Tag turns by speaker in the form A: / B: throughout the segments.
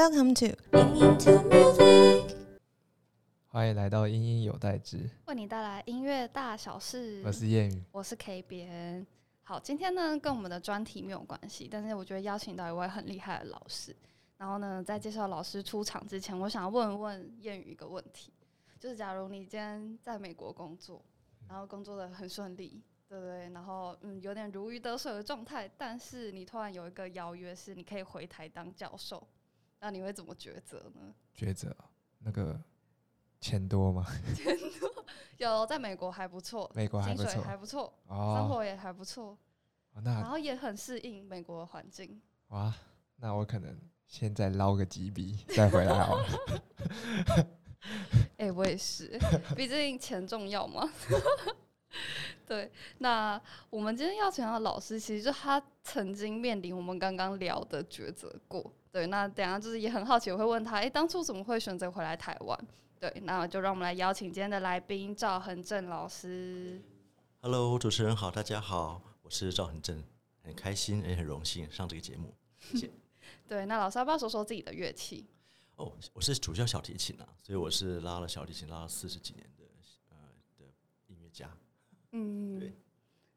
A: Welcome to
B: 欢迎来到音音有代之，
C: 为你带来音乐大小事。
B: 我是谚语。
C: 我是 K 边。好，今天呢跟我们的专题没有关系，但是我觉得邀请到一位很厉害的老师。然后呢，在介绍老师出场之前，我想要问问谚语一个问题，就是假如你今天在美国工作，然后工作的很顺利，对不对？然后嗯，有点如鱼得水的状态，但是你突然有一个邀约，是你可以回台当教授，那你会怎么抉择呢？
B: 抉择那个钱多吗？
C: 钱多有，在美国还不错，
B: 美国还不错
C: 还不错，生
B: 哦，
C: 活也还不错，
B: 哦
C: 然
B: 那
C: 后也很适应美国的环境。
B: 哇，那我可能现在捞个几笔 再回来好了。
C: 哎、我也是，毕竟钱重要嘛。对，那我们今天邀请到的老师，其实就他曾经面临我们刚刚聊的抉择过。对，那等下就是也很好奇，我会问他，哎、当初怎么会选择回来台湾？对，那就让我们来邀请今天的来宾赵恒正老师。
D: Hello，主持人好，大家好，我是赵恒正，很开心也很荣幸上这个节目。
C: 对，那老师要不要说说自己的乐器？
D: 哦，我是主教小提琴啊，所以我是拉了小提琴拉了四十几年。
C: 嗯
D: 对，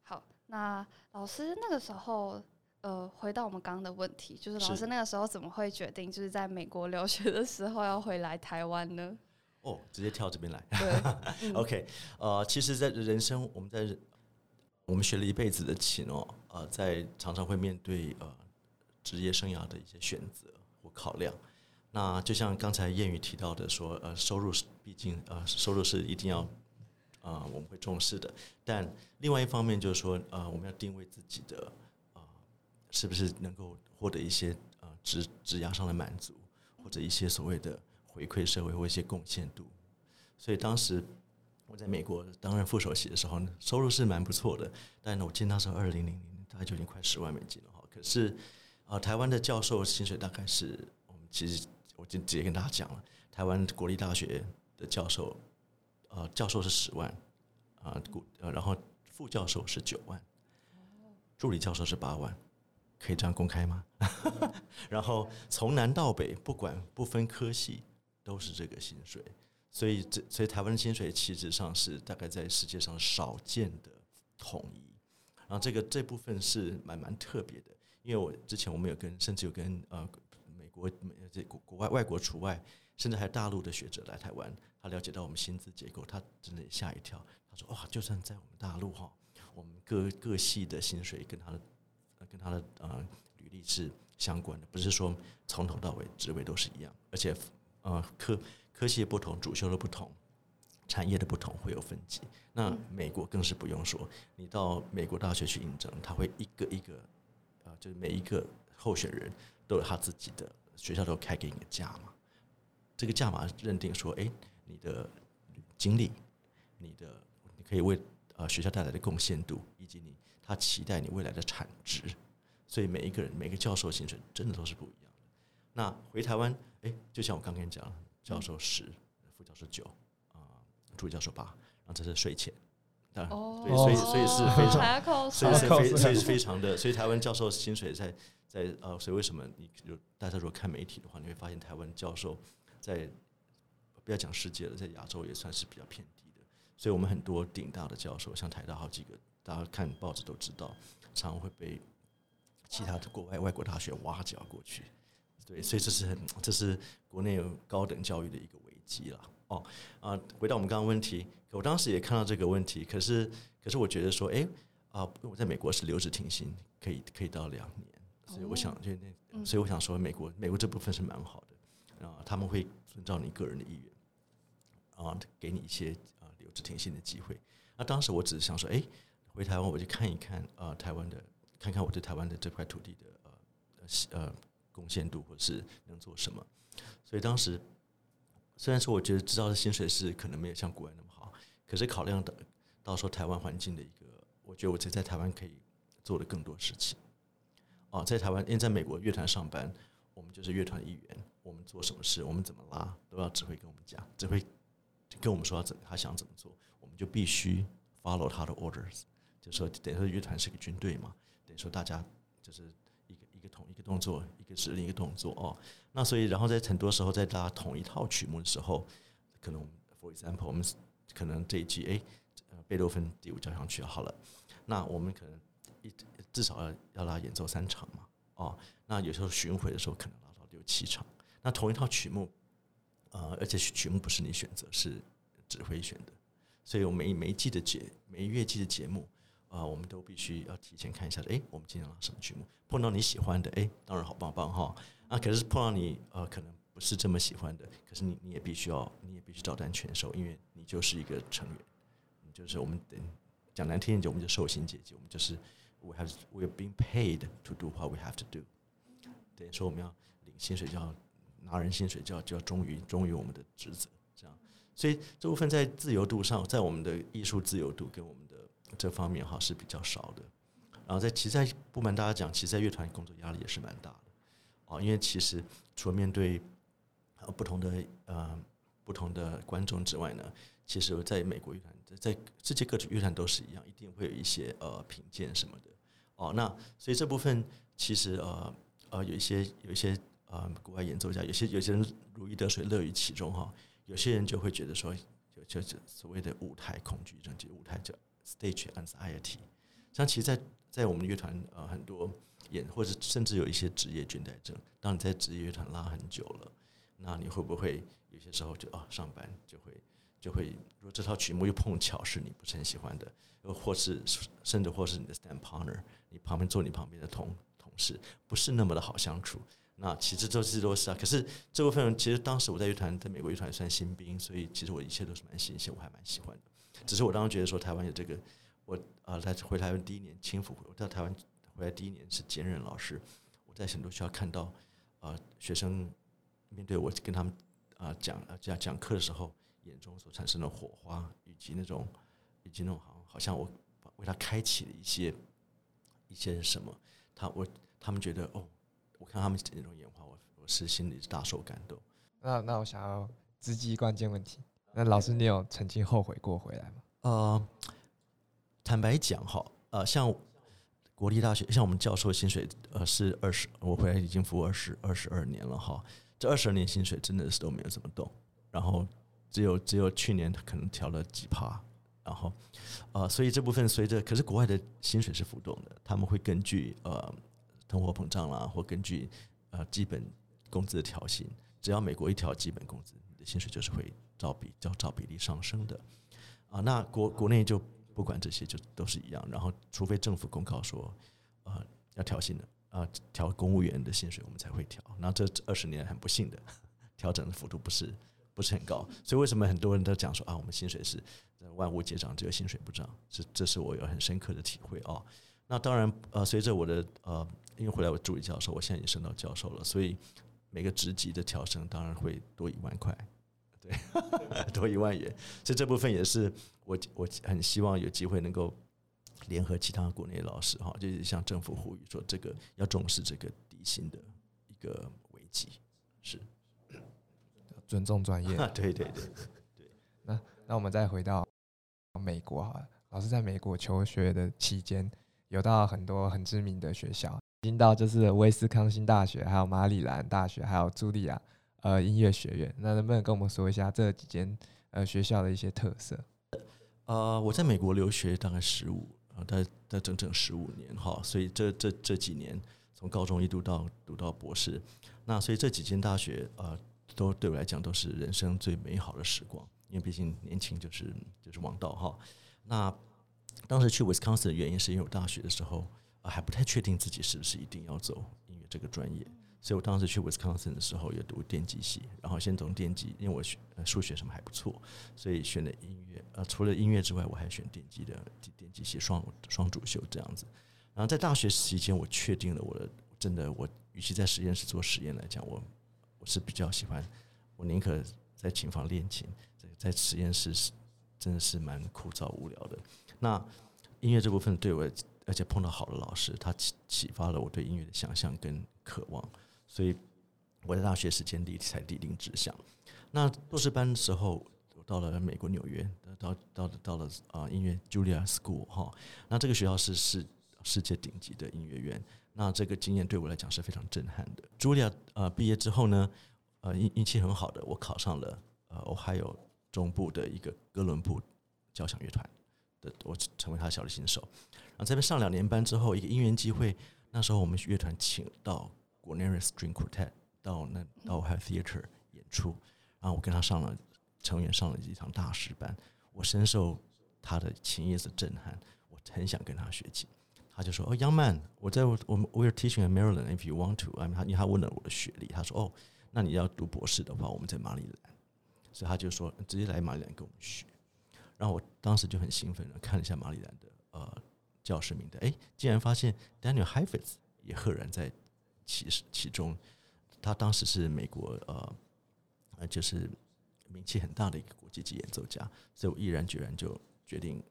C: 好，那老师那个时候，呃，回到我们刚刚的问题，就是老师那个时候怎么会决定，就是在美国留学的时候要回来台湾呢？
D: 哦，直接跳这边来。
C: 对，嗯
D: OK，呃，其实，在人生我们在我们学了一辈子的琴哦，呃，在常常会面对呃职业生涯的一些选择或考量。那就像刚才谚语提到的说，呃，收入是毕竟呃收入是一定要呃我们会重视的，但另外一方面就是说，呃，我们要定位自己的呃是不是能够获得一些呃职职涯上的满足，或者一些所谓的回馈社会或一些贡献度。所以当时我在美国担任副首席的时候呢，收入是蛮不错的，但呢，我记得那时候二零零零年大概就已经快十万美金了哈。可是啊、呃台湾的教授薪水大概是我们其实我就直接跟大家讲了，台湾国立大学的教授，呃，教授是十万啊，股、呃，然后副教授是九万，助理教授是八万，可以这样公开吗？然后从南到北，不管不分科系，都是这个薪水。所以这所以台湾的薪水其实上是大概在世界上少见的统一，然后这个这部分是蛮蛮特别的，因为我之前我们有跟甚至有跟呃美国美这国国外外国除外，甚至还有大陆的学者来台湾，他了解到我们薪资结构，他真的吓一跳，他说哇，就算在我们大陆哈，我们各各系的薪水跟他的呃跟他的呃履历是相关的，不是说从头到尾职位都是一样，而且呃科科系的不同，主修的不同，产业的不同会有分级。那美国更是不用说，你到美国大学去应征，他会一个一个，呃，就是每一个候选人都有他自己的学校都开给你的价码，这个价码认定说，哎，你的经历，你的你可以为呃学校带来的贡献度，以及你他期待你未来的产值，所以每一个人每个教授的薪水真的都是不一样的。那回台湾，哎，就像我刚跟你讲，教授十，副教授九，啊、助理教授八，然后这是税前，当然，
C: 哦。
D: 对，所以所以是非常，所以是非所以是非常的，所以台湾教授薪水在在呃，所以为什么你就大家如果看媒体的话，你会发现台湾教授在不要讲世界了，在亚洲也算是比较偏低的，所以我们很多顶大的教授，像台大好几个，大家看报纸都知道，常常会被其他的国外外国大学挖角过去。对，所以这是很，这是国内高等教育的一个危机了。哦，啊，回到我们刚刚问题，我当时也看到这个问题，可是，可是我觉得说，哎，啊，我在美国是留职停薪，可以可以到两年，所以我想，就那，
C: 嗯
D: 所以我想说，美国美国这部分是蛮好的，啊，他们会遵照你个人的意愿，啊，给你一些啊留职停薪的机会。那当时我只是想说，哎，回台湾我就看一看啊，台湾的，看看我对台湾的这块土地的呃呃贡献度，或是能做什么。所以当时虽然说我觉得知道的薪水是可能没有像国外那么好，可是考量的到到说台湾环境的一个，我觉得我在在台湾可以做的更多事情。哦，在台湾，因为在美国乐团上班，我们就是乐团一员，我们做什么事，我们怎么拉，都要指挥跟我们讲，指挥跟我们说怎他想怎么做，我们就必须 follow 他的 orders，就说等于说乐团是个军队嘛，等于说大家就是一个一个同一个动作，一个指令一个动作哦。那所以，然后在很多时候在拉同一套曲目的时候，可能 for example，我们可能这一季哎，贝多芬第五交响曲好了，那我们可能一至少要要拉演奏三场嘛，哦，那有时候巡回的时候可能拉到六七场。那同一套曲目，呃，而且曲目不是你选择，是指挥选的，所以我每每一季的节每一乐季的节目。啊，我们都必须要提前看一下，哎，我们今天拉什么曲目？碰到你喜欢的，哎，当然好棒棒哈。啊，可是碰到你呃，可能不是这么喜欢的，可是你你也必须要，你也必须照单全收，因为你就是一个成员，你就是我们等讲难听一点，我们就受薪阶级，我们就是 we have we are being paid to do what we have to do。等于说我们要领薪水，就要拿人薪水，就要就要忠于忠于我们的职责，这样。所以这部分在自由度上，在我们的艺术自由度跟我们的。这方面哈是比较少的，然后在其实，在不瞒大家讲，其实，在乐团工作压力也是蛮大的哦，因为其实除了面对呃不同的呃不同的观众之外呢，其实在美国乐团，在世界各地乐团都是一样，一定会有一些呃品鉴什么的哦。那所以这部分其实呃呃有一些有一些呃国外演奏家，有些有些人如鱼得水，乐于其中哈。有些人就会觉得说，就就所谓的舞台恐惧症，就舞台叫。Stage anxiety，像其实，在在我们乐团呃很多演或者甚至有一些职业倦怠症。当你在职业乐团拉很久了，那你会不会有些时候就啊上班就会就会，如果这套曲目又碰巧是你不是很喜欢的，又或是甚至或是你的 stand partner，你旁边坐你旁边的同同事不是那么的好相处，那其实都是都是啊。可是这部分其实当时我在乐团在美国乐团算新兵，所以其实我一切都是蛮新鲜，我还蛮喜欢的。只是我当时觉得说台湾有这个，我啊来回台湾第一年轻抚，我到台湾回来第一年是兼任老师，我在很多学校看到啊学生面对我跟他们啊讲啊讲讲课的时候，眼中所产生的火花，以及那种以及那种好好像我为他开启了一些一些什么，他我他们觉得哦，我看他们那种眼花，我我是心里大受感动。
B: 那那我想要直击关键问题。那老师，你有曾经后悔过回来吗？
D: 呃，坦白讲哈，呃，像国立大学，像我们教授薪水，呃，是二十，我回来已经服务二十二十二年了哈。这二十二年薪水真的是都没有怎么动，然后只有只有去年可能调了几趴，然后呃，所以这部分随着，可是国外的薪水是浮动的，他们会根据呃通货膨胀啦，或根据呃基本工资的调薪，只要美国一调基本工资，你的薪水就是会。照比较照比例上升的啊，那国国内就不管这些，就都是一样。然后，除非政府公告说，呃，要调薪的啊，调公务员的薪水，我们才会调。那这二十年很不幸的，调整的幅度不是不是很高。所以，为什么很多人都讲说啊，我们薪水是万物皆涨，只有薪水不涨？这这是我有很深刻的体会啊。那当然，呃，随着我的呃，因为回来我助理教授，我现在已经升到教授了，所以每个职级的调升当然会多一万块。对，多一万元，所以这部分也是我我很希望有机会能够联合其他国内老师哈，就是向政府呼吁说，这个要重视这个底薪的一个危机，是
B: 尊重专业。
D: 对对对对。
B: 那那我们再回到美国哈，老师在美国求学的期间，有到很多很知名的学校，听到就是威斯康星大学，还有马里兰大学，还有茱莉亚。呃，音乐学院，那能不能跟我们说一下这几间呃学校的一些特色？
D: 呃，我在美国留学大概十五啊，在在整整十五年哈，所以这这这几年从高中一读到读到博士，那所以这几间大学呃，都对我来讲都是人生最美好的时光，因为毕竟年轻就是就是王道哈。那当时去 Wisconsin 的原因是因为我大学的时候还不太确定自己是不是一定要走音乐这个专业。所以我当时去 Wisconsin 的时候，也读电机系，然后先从电机，因为我学数学什么还不错，所以选了音乐。呃，除了音乐之外，我还选电机的电机系双双主修这样子。然后在大学期间，我确定了我的真的，我与其在实验室做实验来讲，我我是比较喜欢，我宁可在琴房练琴，在实验室是真的是蛮枯燥无聊的。那音乐这部分对我，而且碰到好的老师，他启启发了我对音乐的想象跟渴望。所以我在大学时间里才立定志向。那硕士班的时候，我到了美国纽约，到到到了啊音乐 Julia School 哈。那这个学校是是世界顶级的音乐院。那这个经验对我来讲是非常震撼的。Julia 呃毕业之后呢，呃运运气很好的，我考上了呃 Ohio 中部的一个哥伦布交响乐团的，我成为他小提琴手。然后这边上两年班之后，一个因缘机会，那时候我们乐团请到 g o r n e r String Quartet 到那到 Ohio Theater 演出，然后我跟他上了成员上了一堂大师班，我深受他的琴艺的震撼，我很想跟他学琴。他就说：“哦，Young man，我在我们 We are teaching in Maryland. If you want to，他因为他问了我的学历，他说：哦，那你要读博士的话，我们在马里兰，所以他就说直接来马里兰跟我们学。然后我当时就很兴奋的看了一下马里兰的呃教师名单，哎，竟然发现 Daniel Heifetz 也赫然在其其中。他当时是美国呃呃就是名气很大的一个国际级演奏家，所以我毅然决然就决定。”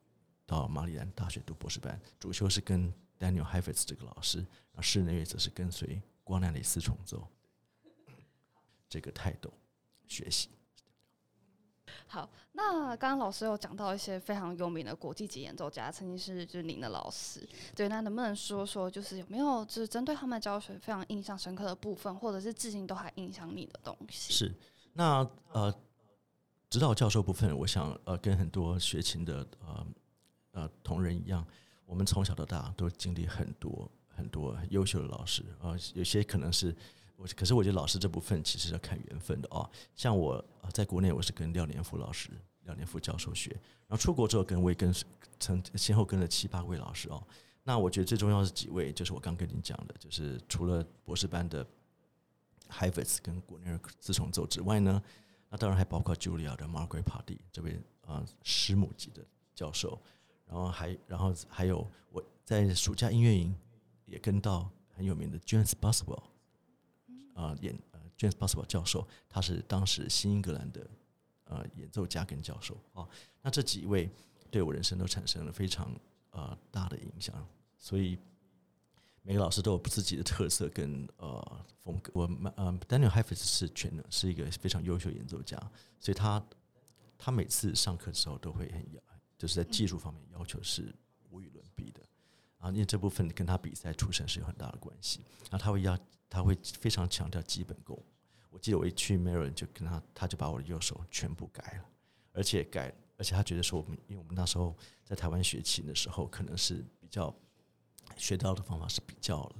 D: 到马里兰大学读博士班，主修是跟 Daniel Heifetz 这个老师，然后室内乐则是跟随光亮里四重奏这个态度学习。
C: 好，那刚刚老师有讲到一些非常有名的国际级演奏家，曾经是就是您的老师，对，那能不能说说，就是有没有就是针对他们教学非常印象深刻的部分，或者是至今都还影响你的东西？
D: 是，那呃，指导教授部分，我想呃，跟很多学琴的呃。呃，同仁一样，我们从小到大都经历很多很多优秀的老师啊，有些可能是我，可是我觉得老师这部分其实要看缘分的哦。像我在国内，我是跟廖连福老师、廖连福教授学，然后出国之后跟我也跟曾先后跟了七八位老师哦。那我觉得最重要是几位，就是我刚跟你讲的，就是除了博士班的 h i v e s 跟国内自重奏之外呢，那当然还包括 Julia 的 Margaret Party 这位啊师母级的教授。然后还，然后还有我在暑假音乐营也跟到很有名的 James Boswell，啊演呃 James Boswell 教授，他是当时新英格兰的呃演奏家跟教授啊。那这几位对我人生都产生了非常呃大的影响，所以每个老师都有自己的特色跟呃风格。我呃 Daniel Heifetz 是全能，是一个非常优秀演奏家，所以他他每次上课的时候都会很要就是在技术方面要求是无与伦比的，啊，因为这部分跟他比赛出身是有很大的关系。然后他会要，他会非常强调基本功。我记得我一去 mary 就跟他，他就把我的右手全部改了，而且改，而且他觉得说我们，因为我们那时候在台湾学琴的时候，可能是比较学到的方法是比较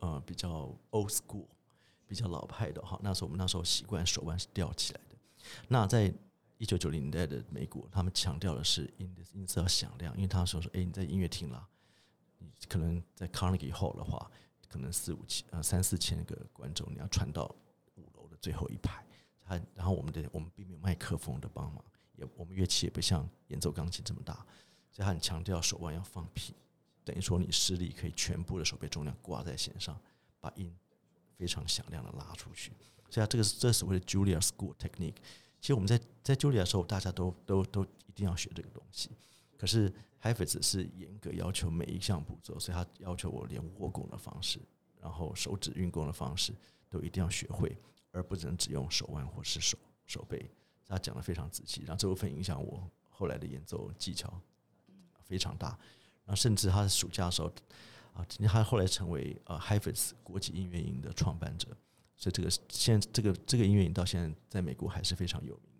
D: 呃比较 old school，比较老派的哈。那时候我们那时候习惯手腕是吊起来的，那在。一九九零年代的美国，他们强调的是音的音色要响亮，因为他说说，哎，你在音乐厅啦，你可能在 Carnegie Hall 的话，可能四五千呃三四千个观众，你要传到五楼的最后一排。他然后我们的我们并没有麦克风的帮忙，也我们乐器也不像演奏钢琴这么大，所以他很强调手腕要放平，等于说你施力可以全部的手背重量挂在弦上，把音非常响亮的拉出去。所以他这个是这所谓的 Julia School Technique。其实我们在在 Julia 的时候，大家都都都一定要学这个东西。可是 Hifetz 是严格要求每一项步骤，所以他要求我连握弓的方式，然后手指运弓的方式都一定要学会，而不能只用手腕或是手手背。他讲的非常仔细，然后这部分影响我后来的演奏技巧非常大。然后甚至他在暑假的时候啊，他后来成为呃 Hifetz 国际音乐营的创办者。所以这个现这个这个音乐营到现在在美国还是非常有名，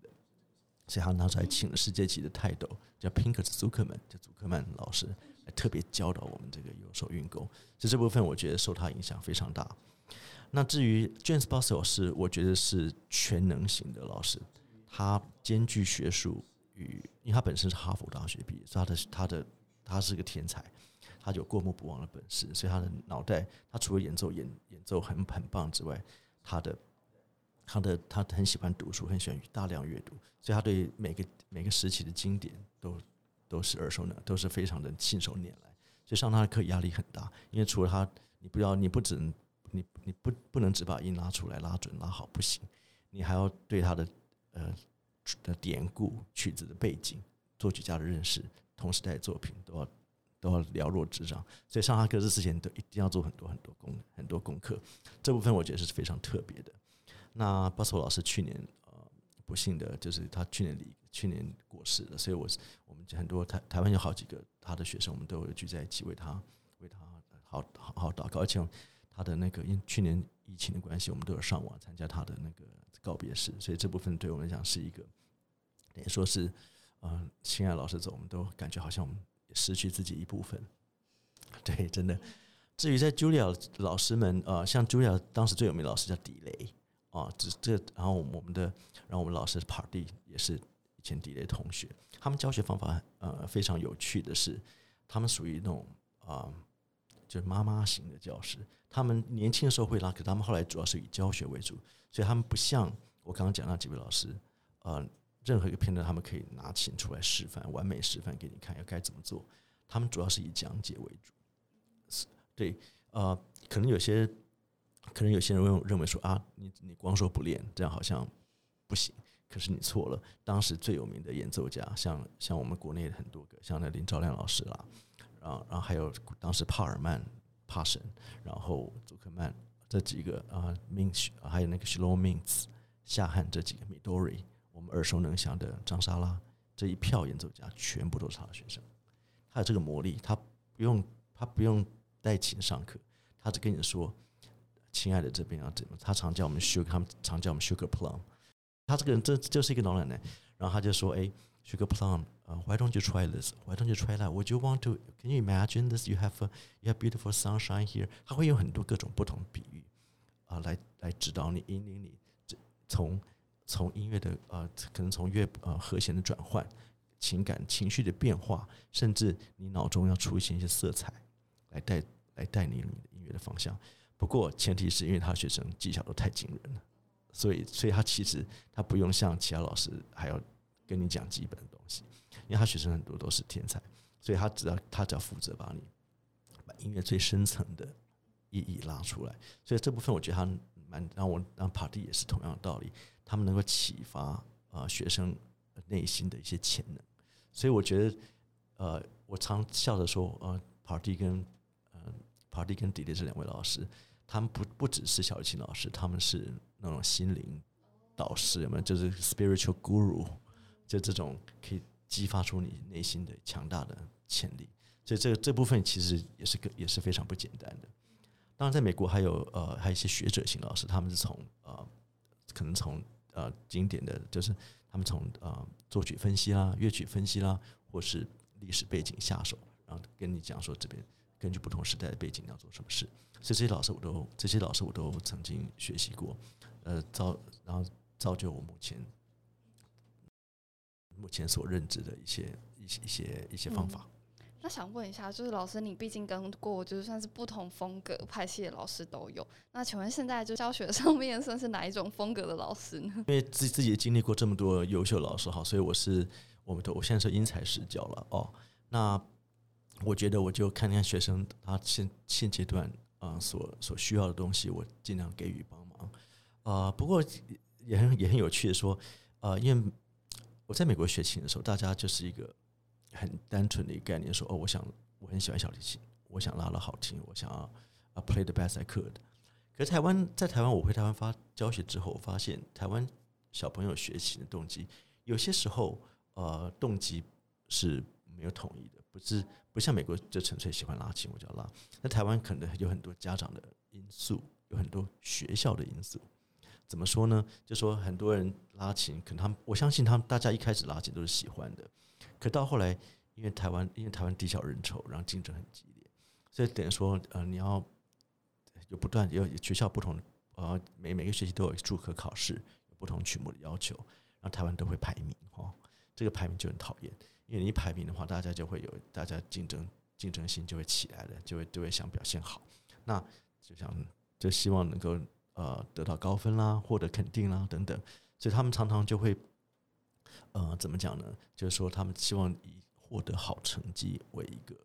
D: 所以他拿出来请了世界级的泰斗，叫 Pinker Zuckerman，叫祖克曼老师来特别教导我们这个右手运弓。所以这部分我觉得受他影响非常大。那至于 James Boswell 是我觉得是全能型的老师，他兼具学术与，因为他本身是哈佛大学毕业，所以他的他的他是个天才，他有过目不忘的本事，所以他的脑袋，他除了演奏演演奏很很棒之外，他的，他的，他很喜欢读书，很喜欢大量阅读，所以他对每个每个时期的经典都都是耳熟能，都是非常的信手拈来。所以上他的课压力很大，因为除了他，你不要，你不只能，你你不不能只把音拉出来拉准拉好不行，你还要对他的呃的典故、曲子的背景、作曲家的认识、同时代作品都要。都要了若指掌，所以上他课之前都一定要做很多很多功很多功课。这部分我觉得是非常特别的。那巴斯老师去年呃不幸的就是他去年离去年过世了，所以我是我们很多台台湾有好几个他的学生，我们都会聚在一起为他为他好好好祷告，而且他的那个因去年疫情的关系，我们都有上网参加他的那个告别式，所以这部分对我们来讲是一个等于说是，嗯，亲爱老师走，我们都感觉好像我们失去自己一部分。对，真的。至于在 Julia 老师们，呃，像 Julia 当时最有名的老师叫迪雷，啊，这这，然后我们的，然后我们老师 Party 也是以前迪雷同学，他们教学方法呃非常有趣的是，他们属于那种啊，就是妈妈型的教师，他们年轻的时候会拉，可他们后来主要是以教学为主，所以他们不像我刚刚讲那几位老师，呃，任何一个片段他们可以拿琴出来示范，完美示范给你看要该怎么做，他们主要是以讲解为主。对，呃，可能有些，可能有些人认认为说啊，你你光说不练，这样好像不行。可是你错了。当时最有名的演奏家，像像我们国内很多个，像那林兆亮老师啦，然后然后还有当时帕尔曼、帕神，然后祖克曼这几个啊，，Mains，还有那个 s h l o m i n s、夏汉这几个米多瑞，我们耳熟能详的张沙拉这一票演奏家，全部都是他的学生。他有这个魔力，他不用他不用。带琴上课，他只跟你说：“亲爱的，这边啊怎么？”他常叫我们 sugar，他们常叫我们 sugar plum。他这个人这就是一个老奶奶，然后他就说：“哎，sugar plum，呃，why don't you try this？Why don't you try that？Would you want to？Can you imagine this？You have a you have beautiful sunshine here。”他会用很多各种不同比喻啊，来来指导你，引领你，从从音乐的呃，可能从乐呃和弦的转换、情感情绪的变化，甚至你脑中要出现一些色彩来带。来带领你的音乐的方向，不过前提是因为他学生技巧都太惊人了，所以所以他其实他不用像其他老师还要跟你讲基本的东西，因为他学生很多都是天才，所以他只要他只要负责把你把音乐最深层的意义拉出来，所以这部分我觉得他蛮让我让 Party 也是同样的道理，他们能够启发啊学生内心的一些潜能，所以我觉得呃我常笑着说呃 Party 跟 Party 跟迪迪这两位老师，他们不不只是小提琴老师，他们是那种心灵导师，有没有？就是 spiritual guru，就这种可以激发出你内心的强大的潜力。所以这这部分其实也是个也是非常不简单的。当然，在美国还有呃还有一些学者型老师，他们是从呃可能从呃经典的就是他们从呃作曲分析啦、乐曲分析啦，或是历史背景下手，然后跟你讲说这边。根据不同时代的背景要做什么事，所以这些老师我都这些老师我都曾经学习过，呃造然后造就我目前目前所认知的一些一些一些一些方法。
C: 那想问一下，就是老师你毕竟跟过就是算是不同风格派系的老师都有，那请问现在就教学上面算是哪一种风格的老师呢？
D: 因为自自己经历过这么多优秀老师哈，所以我是我们都我现在是因材施教了哦，那。我觉得我就看看学生他现现阶段啊所所需要的东西，我尽量给予帮忙。啊，不过也很也很有趣的说，呃，因为我在美国学琴的时候，大家就是一个很单纯的一个概念，说哦，我想我很喜欢小提琴，我想拉的好听，我想要啊 play the best I could。可是台湾在台湾，我回台湾发教学之后，我发现台湾小朋友学琴的动机，有些时候呃动机是没有统一的。不是不像美国就纯粹喜欢拉琴，我就要拉。那台湾可能有很多家长的因素，有很多学校的因素。怎么说呢？就说很多人拉琴，可能他们我相信他们大家一开始拉琴都是喜欢的，可到后来，因为台湾因为台湾地小人稠，然后竞争很激烈，所以等于说呃你要有不断有学校不同呃每每个学期都有注课考试，有不同曲目的要求，然后台湾都会排名哦，这个排名就很讨厌。因为你一排名的话，大家就会有大家竞争竞争性就会起来了，就会就会想表现好，那就想就希望能够呃得到高分啦，获得肯定啦等等，所以他们常常就会呃怎么讲呢？就是说他们希望以获得好成绩为一个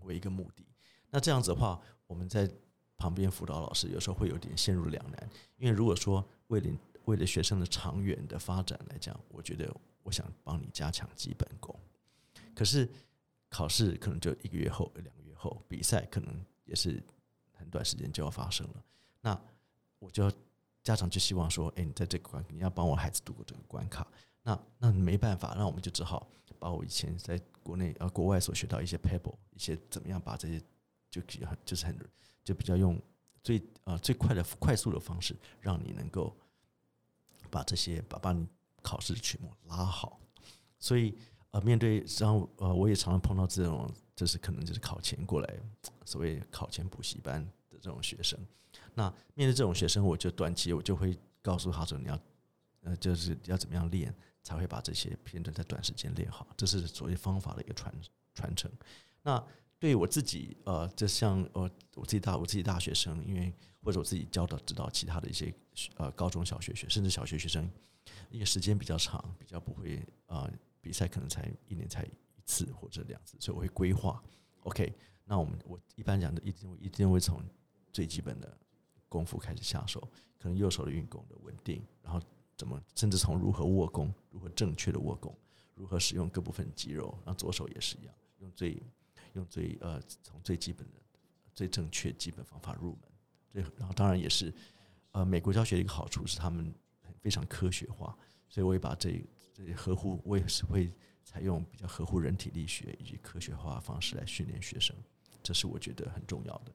D: 为一个目的。那这样子的话，我们在旁边辅导老师有时候会有点陷入两难，因为如果说为了为了学生的长远的发展来讲，我觉得。我想帮你加强基本功，可是考试可能就一个月后、两个月后，比赛可能也是很短时间就要发生了。那我就家长就希望说：“哎，你在这个关，你要帮我孩子度过这个关卡。”那那没办法，那我们就只好把我以前在国内呃国外所学到一些 pebble，一些怎么样把这些就很就是很就比较用最呃最快的快速的方式，让你能够把这些把把你考试的曲目拉好。所以呃，面对然后呃，我也常常碰到这种，就是可能就是考前过来，所谓考前补习班的这种学生。那面对这种学生，我就短期我就会告诉他说，你要呃就是要怎么样练，才会把这些片段在短时间练好。这是所谓方法的一个传传承。那对我自己，呃，就像呃我自己大我自己大学生，因为或者我自己教导指导其他的一些呃高中小学学甚至小学学生，因为时间比较长，比较不会啊。比赛可能才一年才一次或者两次，所以我会规划。OK，那我们我一般讲的一定一定会从最基本的功夫开始下手，可能右手的运功的稳定，然后怎么甚至从如何握功，如何正确的握功，如何使用各部分肌肉，然后左手也是一样，用最用最呃从最基本的最正确基本方法入门。最然后当然也是呃美国教学的一个好处是他们非常科学化，所以我也把这。这合乎我也是会采用比较合乎人体力学以及科学化方式来训练学生，这是我觉得很重要的。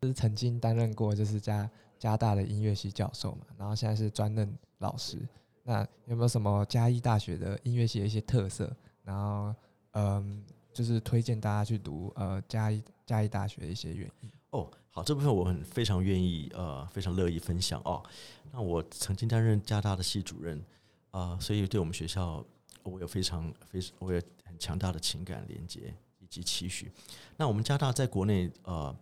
B: 就是曾经担任过就是加加大的音乐系教授嘛，然后现在是专任老师。那有没有什么嘉义大学的音乐系的一些特色？然后嗯，就是推荐大家去读呃嘉义嘉义大学的一些原因。
D: 哦，好，这部分我很非常愿意呃非常乐意分享哦。那我曾经担任加大的系主任。啊，所以对我们学校，我有非常非，我有很强大的情感连接以及期许。那我们加大在国内呃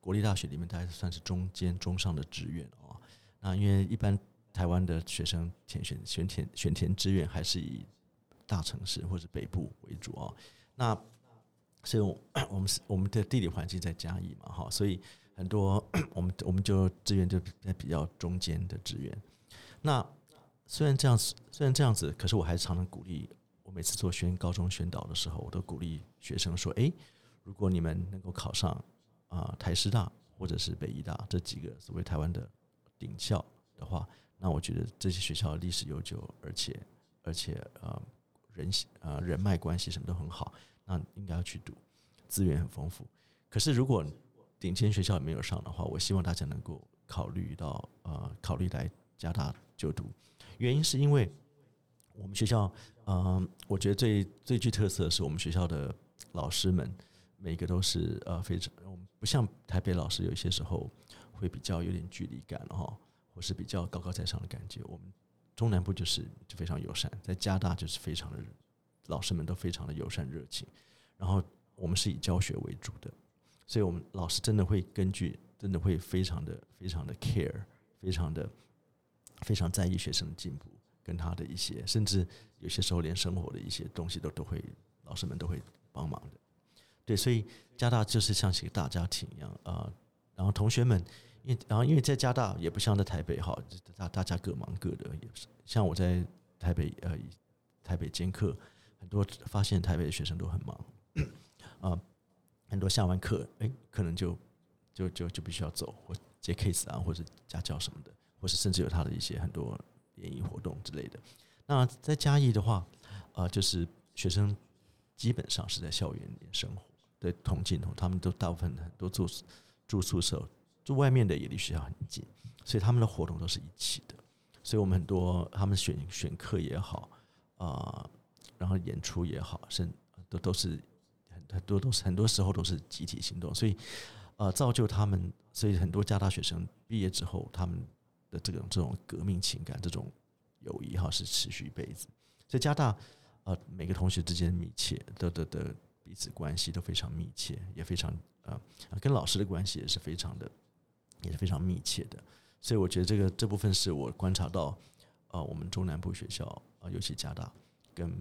D: 国立大学里面，大概算是中间中上的志愿啊。那因为一般台湾的学生填选选填选填志愿还是以大城市或者北部为主啊。那所以我 们是我们的地理环境在嘉义嘛，哈，所以很多 我们我们就志愿就在比较中间的志愿。那虽然这样子，虽然这样子，可是我还是常常鼓励。我每次做宣高中宣导的时候，我都鼓励学生说：“哎，如果你们能够考上啊台师大或者是北医大这几个所谓台湾的顶校的话，那我觉得这些学校历史悠久，而且而且呃人呃人脉关系什么都很好，那应该要去读，资源很丰富。可是如果顶尖学校没有上的话，我希望大家能够考虑到呃考虑来加大就读。”原因是因为我们学校，嗯，我觉得最最具特色的是我们学校的老师们，每个都是呃非常，我们不像台北老师有些时候会比较有点距离感哈，或是比较高高在上的感觉。我们中南部就是就非常友善，在加大就是非常的老师们都非常的友善热情，然后我们是以教学为主的，所以我们老师真的会根据，真的会非常的非常的 care，非常的。非常在意学生的进步，跟他的一些，甚至有些时候连生活的一些东西都都会，老师们都会帮忙的。对，所以加大就是像一个大家庭一样啊。然后同学们，因为然后因为在加大也不像在台北哈，大大家各忙各的，也是像我在台北呃台北兼课，很多发现台北的学生都很忙啊，很多下完课哎可能就就就就必须要走或接 case 啊或者家教什么的。或是甚至有他的一些很多联谊活动之类的。那在嘉义的话，呃，就是学生基本上是在校园里生活的同进同，他们都大部分很多住住宿舍，住外面的也离学校很近，所以他们的活动都是一起的。所以我们很多他们选选课也好，啊，然后演出也好，甚都都是很很多都是很多时候都是集体行动，所以呃，造就他们，所以很多加大学生毕业之后，他们。的这种这种革命情感，这种友谊哈是持续一辈子。所以加大呃每个同学之间密切的的的彼此关系都非常密切，也非常呃跟老师的关系也是非常的也是非常密切的。所以我觉得这个这部分是我观察到呃我们中南部学校啊尤其加大跟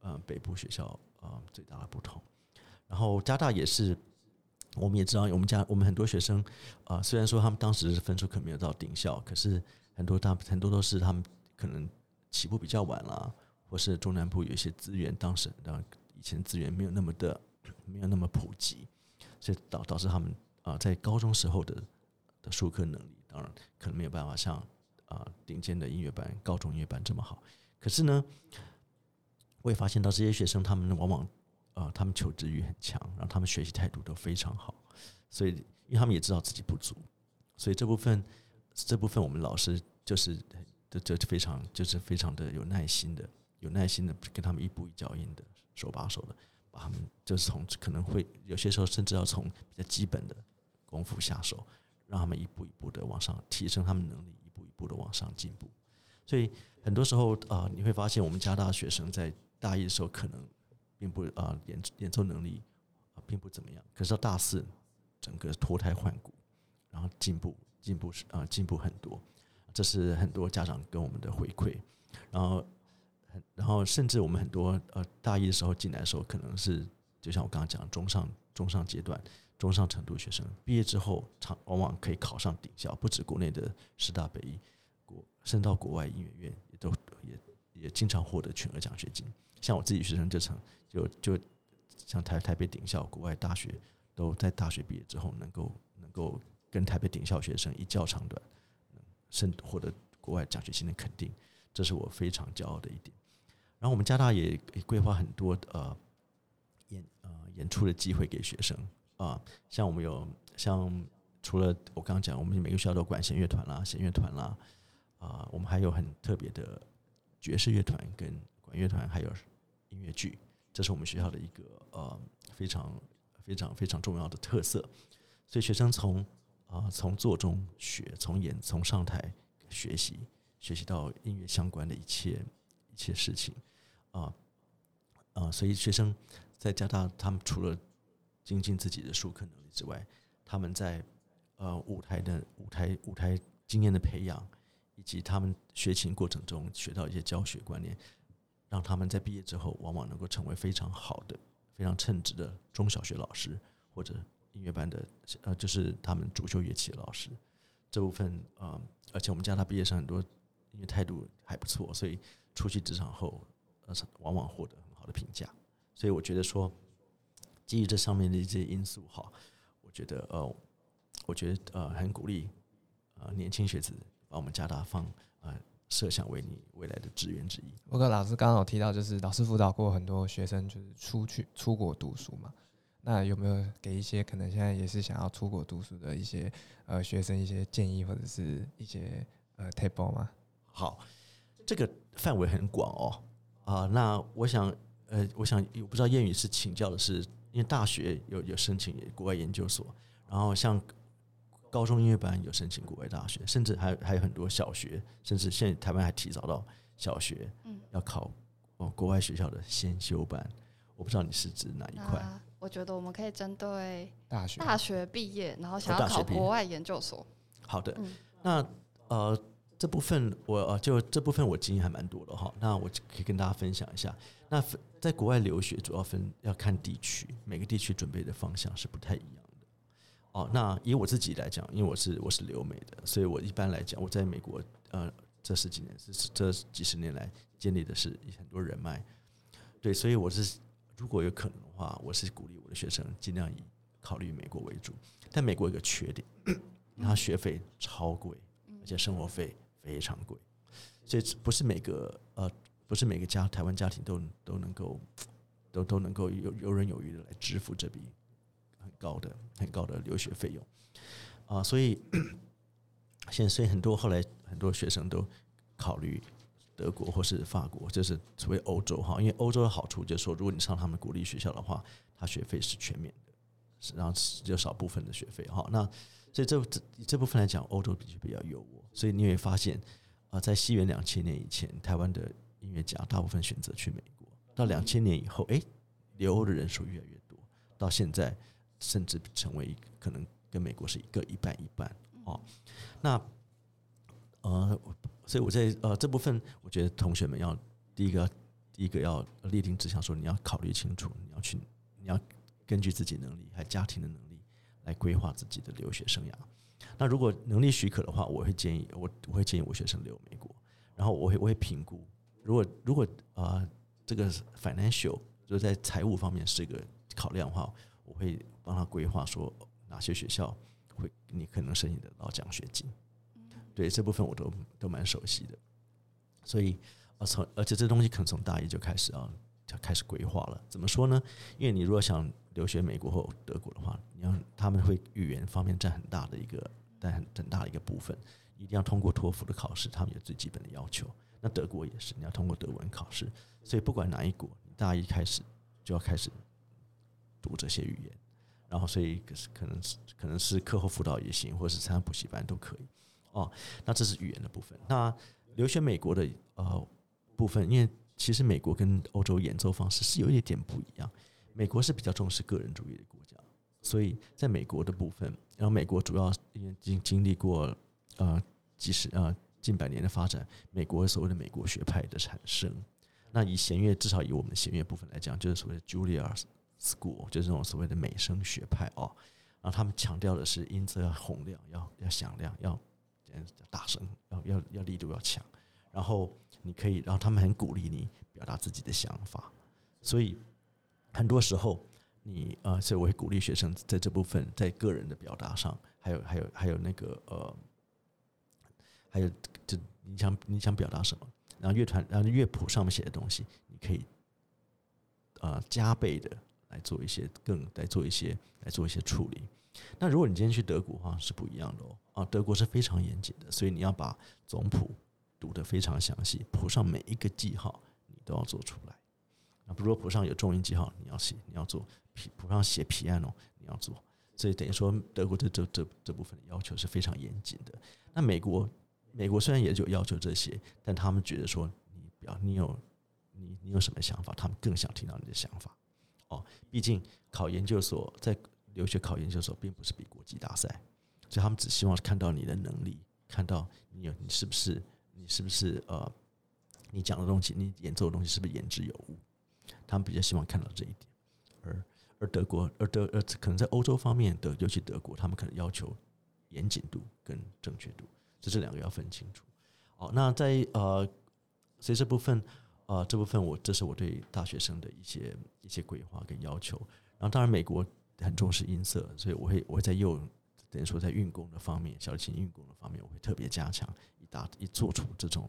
D: 呃北部学校啊最大的不同。然后加大也是。我们也知道，我们家我们很多学生啊，虽然说他们当时分数可能没有到顶校，可是很多大很多都是他们可能起步比较晚了，或是中南部有一些资源，当时的以前资源没有那么的没有那么普及，所以导导致他们啊在高中时候的的授课能力，当然可能没有办法像啊顶尖的音乐班、高中音乐班这么好。可是呢，我也发现到这些学生，他们往往呃，他们求知欲很强，然后他们学习态度都非常好，所以因为他们也知道自己不足，所以这部分这部分我们老师就是就就非常就是非常的有耐心的，有耐心的跟他们一步一脚印的手把手的把他们就是从可能会有些时候甚至要从比较基本的功夫下手，让他们一步一步的往上提升他们能力，一步一步的往上进步。所以很多时候啊、你会发现我们加大学生在大一的时候可能并不啊、演演奏能力啊、并不怎么样，可是到大四整个脱胎换骨，然后进步进步是啊、进步很多，这是很多家长跟我们的回馈，然后很然后甚至我们很多呃大一的时候进来的时候可能是就像我刚刚讲的中上中上阶段中上程度学生毕业之后，常往往可以考上顶校，不止国内的师大北艺，国甚至到国外音乐院也都也也经常获得全额奖学金。像我自己学生这场就就像台台北顶校、国外大学都在大学毕业之后能够能够跟台北顶校学生一较长短，甚至获得国外奖学金的肯定，这是我非常骄傲的一点。然后我们加大也规划很多呃演呃演出的机会给学生啊、像我们有像除了我刚刚讲，我们每个学校都管弦乐团啦、弦乐团啦，啊、我们还有很特别的爵士乐团跟管乐团，还有音乐剧，这是我们学校的一个呃非常非常非常重要的特色。所以学生从啊、从做中学，从演从上台学习，学习到音乐相关的一切一切事情啊啊、所以学生在加大，他们除了精进自己的授课能力之外，他们在呃舞台的舞台舞台经验的培养，以及他们学琴过程中学到一些教学观念，让他们在毕业之后往往能够成为非常好的、非常称职的中小学老师或者音乐班的呃，就是他们主修乐器的老师。这部分啊、呃而且我们加拿大毕业生很多因为态度还不错，所以出去职场后，呃，往往获得很好的评价。所以我觉得说，基于这上面的一些因素哈，我觉得呃，我觉得呃很鼓励呃年轻学子把我们加大放呃设想为你未来的志愿之一。
B: 不过老师刚刚有提到，就是老师辅导过很多学生，就是出去出国读书嘛。那有没有给一些可能现在也是想要出国读书的一些呃学生一些建议，或者是一些呃 table 吗？
D: 好，这个范围很广哦啊、那我想呃，我想我不知道谚语是请教的是，因为大学有有申请国外研究所，然后像高中音乐班有申请国外大学，甚至还还有很多小学，甚至现在台湾还提早到小学
C: 嗯
D: 要考哦国外学校的先修班。我不知道你是指哪一块？
C: 我觉得我们可以针对
B: 大学
C: 大学毕业，然后想要考国外研究所。
D: 好的，
C: 嗯
D: 那呃这部分我呃就这部分我经验还蛮多的哈，那我可以跟大家分享一下。那分在国外留学主要分要看地区，每个地区准备的方向是不太一样的。哦，那以我自己来讲，因为我是我是留美的，所以我一般来讲，我在美国呃这十几年这这几十年来建立的是很多人脉，对，所以我是如果有可能的话，我是鼓励我的学生尽量以考虑美国为主。但美国有个缺点，它学费超贵，而且生活费非常贵，所以不是每个呃不是每个家台湾家庭都都能够都都能够有游刃有余的来支付这笔很高的很高的留学费用。啊、所以 现在所以很多后来很多学生都考虑德国或是法国，就是所谓欧洲哈，因为欧洲的好处就是说，如果你上他们国立学校的话，他学费是全免的，然后只有少部分的学费哈。那所以这这这部分来讲，欧洲比比较优渥，所以你会发现啊、在西元两千年以前，台湾的音乐家大部分选择去美国，到两千年以后，诶，留欧的人数越来越多，到现在甚至成为可能跟美国是一个一半一半哦。那呃，所以我在呃这部分，我觉得同学们要第一个第一个要立定志向，说你要考虑清楚，你要去你要根据自己能力还有家庭的能力来规划自己的留学生涯。那如果能力许可的话，我会建议我我会建议我学生留美国，然后我会我会评估，如果如果啊、呃这个 financial 就是在财务方面是一个考量的话，我会帮他规划说哪些学校会你可能申请得到奖学金。对这部分我都都蛮熟悉的，所以呃从而且这东西可能从大一就开始啊就开始规划了。怎么说呢？因为你如果想留学美国或德国的话，你要他们会语言方面占很大的一个，占很很大的一个部分，一定要通过托福的考试，他们有最基本的要求。那德国也是，你要通过德文考试。所以不管哪一国，大一开始就要开始读这些语言，然后所以可是可能是可能是课后辅导也行，或者是参加补习班都可以。哦，那这是语言的部分。那留学美国的呃部分，因为其实美国跟欧洲演奏方式是有一点不一样。美国是比较重视个人主义的国家，所以在美国的部分，然后美国主要因为经经历过呃几十呃近百年的发展，美国所谓的美国学派的产生。那以弦乐，至少以我们的弦乐部分来讲，就是所谓的 Juilliard School，就是这种所谓的美声学派哦。然后他们强调的是音色要洪亮，要要响亮，要大声，要要要力度要强。然后你可以，然后他们很鼓励你表达自己的想法。所以很多时候，你呃，所以我会鼓励学生在这部分，在个人的表达上，还有还有还有那个呃，还有就你想你想表达什么。然后乐团，然后乐谱上面写的东西，你可以，呃，加倍的来做一些，更来做一些，来做一些处理。那如果你今天去德国的话，是不一样的哦。啊，德国是非常严谨的，所以你要把总谱读得非常详细，谱上每一个记号你都要做出来。那如果谱上有重音记号，你要写，你要做；谱上写 piano，你要做。所以等于说，德国的这这这部分的要求是非常严谨的。那美国。美国虽然也就要求这些，但他们觉得说你表你有你你有什么想法，他们更想听到你的想法。哦，毕竟考研究所在留学考研究所并不是比国际大赛，所以他们只希望看到你的能力，看到你有你是不是你是不是呃你讲的东西，你演奏的东西是不是言之有物。他们比较希望看到这一点。而而德国而德而可能在欧洲方面的，尤其德国，他们可能要求严谨度跟正确度。这这两个要分清楚。哦，那在呃，所以这部分呃这部分我这是我对大学生的一些一些规划跟要求。然后当然美国很重视音色，所以我会我会在右等于说在运功的方面，小提琴运功的方面，我会特别加强，以达以做出这种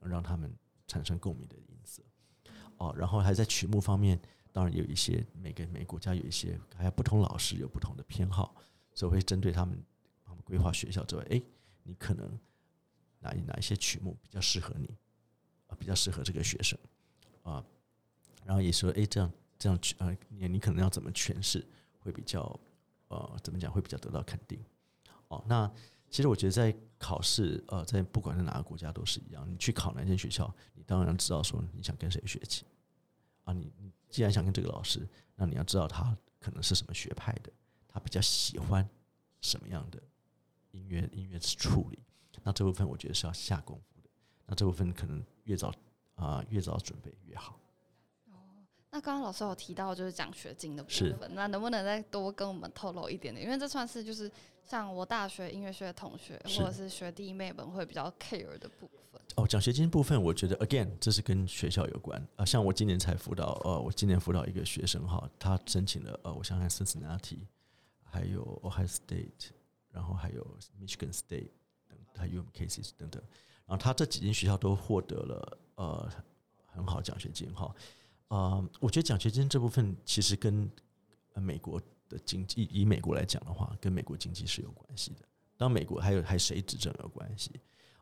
D: 让他们产生共鸣的音色。哦，然后还在曲目方面，当然有一些每个每个国家有一些还有不同老师有不同的偏好，所以我会针对他们他们规划学校之外，哎。你可能哪哪一些曲目比较适合你？比较适合这个学生啊？然后也说，哎，这样这样去啊，你你可能要怎么诠释会比较呃，怎么讲会比较得到肯定？哦，那其实我觉得在考试呃，在不管是哪个国家都是一样。你去考哪间学校，你当然知道说你想跟谁学习啊。你你既然想跟这个老师，那你要知道他可能是什么学派的，他比较喜欢什么样的。音乐音乐处理，那这部分我觉得是要下功夫的。那这部分可能越早啊越早准备越好。
C: 哦，那刚刚老师有提到就是奖学金的部分，那能不能再多跟我们透露一点点？因为这算是就是像我大学音乐学的同学或者是学弟妹们会比较 care 的部分。
D: 哦，奖学金部分我觉得 again 这是跟学校有关啊。像我今年才辅导呃，我今年辅导一个学生哈，他申请了呃，我想想 Cincinnati，还有 Ohio State。然后还有 Michigan State 等，还有 UMKC 等等，啊他这几间学校都获得了呃很好奖学金哈，啊，我觉得奖学金这部分其实跟美国的经济以美国来讲的话，跟美国经济是有关系的。当美国还有还谁执政有关系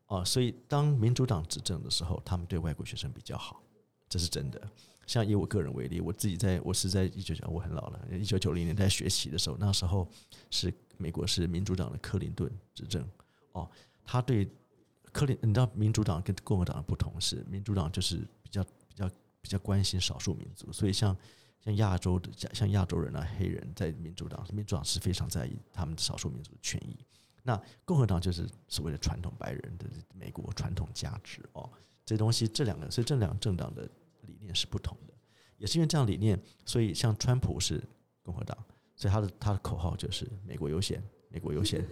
D: 啊？所以当民主党执政的时候，他们对外国学生比较好，这是真的。像以我个人为例，我自己在我是在一九九，我很老了，一九九零年代学习的时候，那时候是。美国是民主党的克林顿执政，哦，他对克林，你知道民主党跟共和党的不同是，民主党就是比较比较比较关心少数民族，所以像像亚洲的像亚洲人啊黑人，在民主党，民主党是非常在意他们少数民族的权益。那共和党就是所谓的传统白人的美国传统价值哦，这东西这两个，所以这两个政党的理念是不同的，也是因为这样理念，所以像川普是共和党。所以他的他的口号就是“美国优先，美国优先，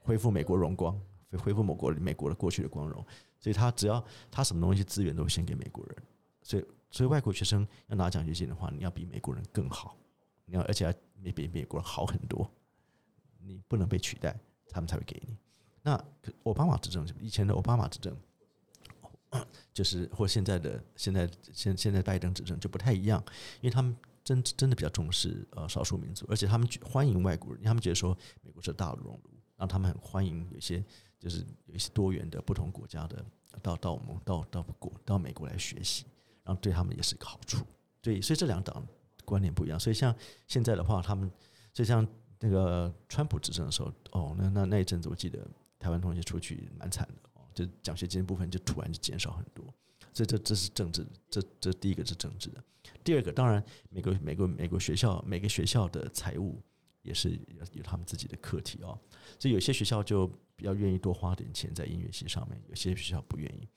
D: 恢复美国荣光，恢复美国美国的过去的光荣。”所以他只要他什么东西资源都先给美国人。所以所以外国学生要拿奖学金的话，你要比美国人更好，你要而且要比比美国人好很多，你不能被取代，他们才会给你。那奥巴马执政以前的奥巴马执政，就是或现在的现在现现在拜登执政就不太一样，因为他们真真的比较重视呃少数民族，而且他们欢迎外国人，他们觉得说美国是大陆熔炉，让他们很欢迎有些就是有一些多元的不同国家的到到我们到到国到美国来学习，然后对他们也是一个好处。对，所以这两党观念不一样。所以像现在的话，他们就像那个川普执政的时候，哦，那那那一阵子我记得台湾同学出去蛮惨的哦。就奖学金部分就突然就减少很多，这这这是政治，这这第一个是政治的，第二个当然美国美国美国学校每个学校的财务也是有有他们自己的课题哦，所以有些学校就比较愿意多花点钱在音乐系上面，有些学校不愿意，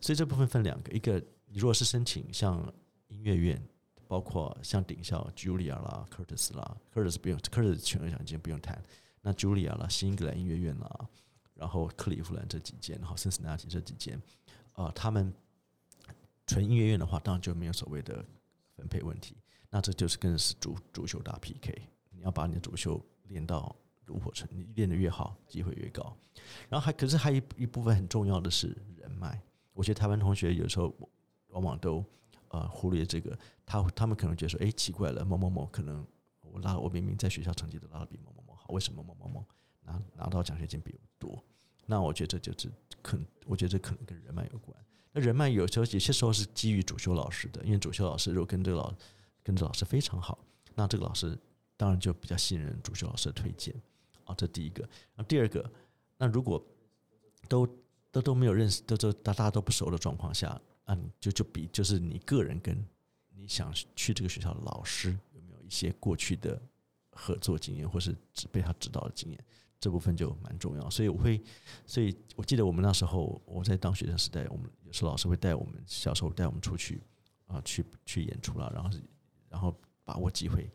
D: 所以这部分分两个，一个你如果是申请像音乐院，包括像顶校 Julia 啦、Curtis 啦，Curtis 不用，Curtis 全额奖金不用谈，那 Julia 啦、新英格兰音乐院啦。然后克利夫兰这几间，然后 Cincinnati 这几间，啊，他们纯音乐院的话，当然就没有所谓的分配问题。那这就是更是主主修打 PK，要把你的主修练到炉火纯，你练得越好，机会越高。然后还可是还一一部分很重要的是人脉。我觉得台湾同学有时候往往都呃忽略这个，他他们可能觉得说，哎，奇怪了，某某某可能我拉我明明在学校成绩都拉的比某某某好，为什么某某某？拿拿到奖学金比我多，那我觉得这就是可能，我觉得这可能跟人脉有关。那人脉有时候有些时候是基于主修老师的，因为主修老师如果跟这个老跟这老师非常好，那这个老师当然就比较信任主修老师的推荐啊。这第一个。那第二个，那如果都都都没有认识，都都大家都不熟的状况下，啊，就就比就是你个人跟你想去这个学校的老师有没有一些过去的合作经验，或是指被他指导的经验。这部分就蛮重要，所以我会，所以我记得我们那时候我在当学生时代，我们有时候老师会带我们，小时候带我们出去啊，去去演出了，然后然后把握机会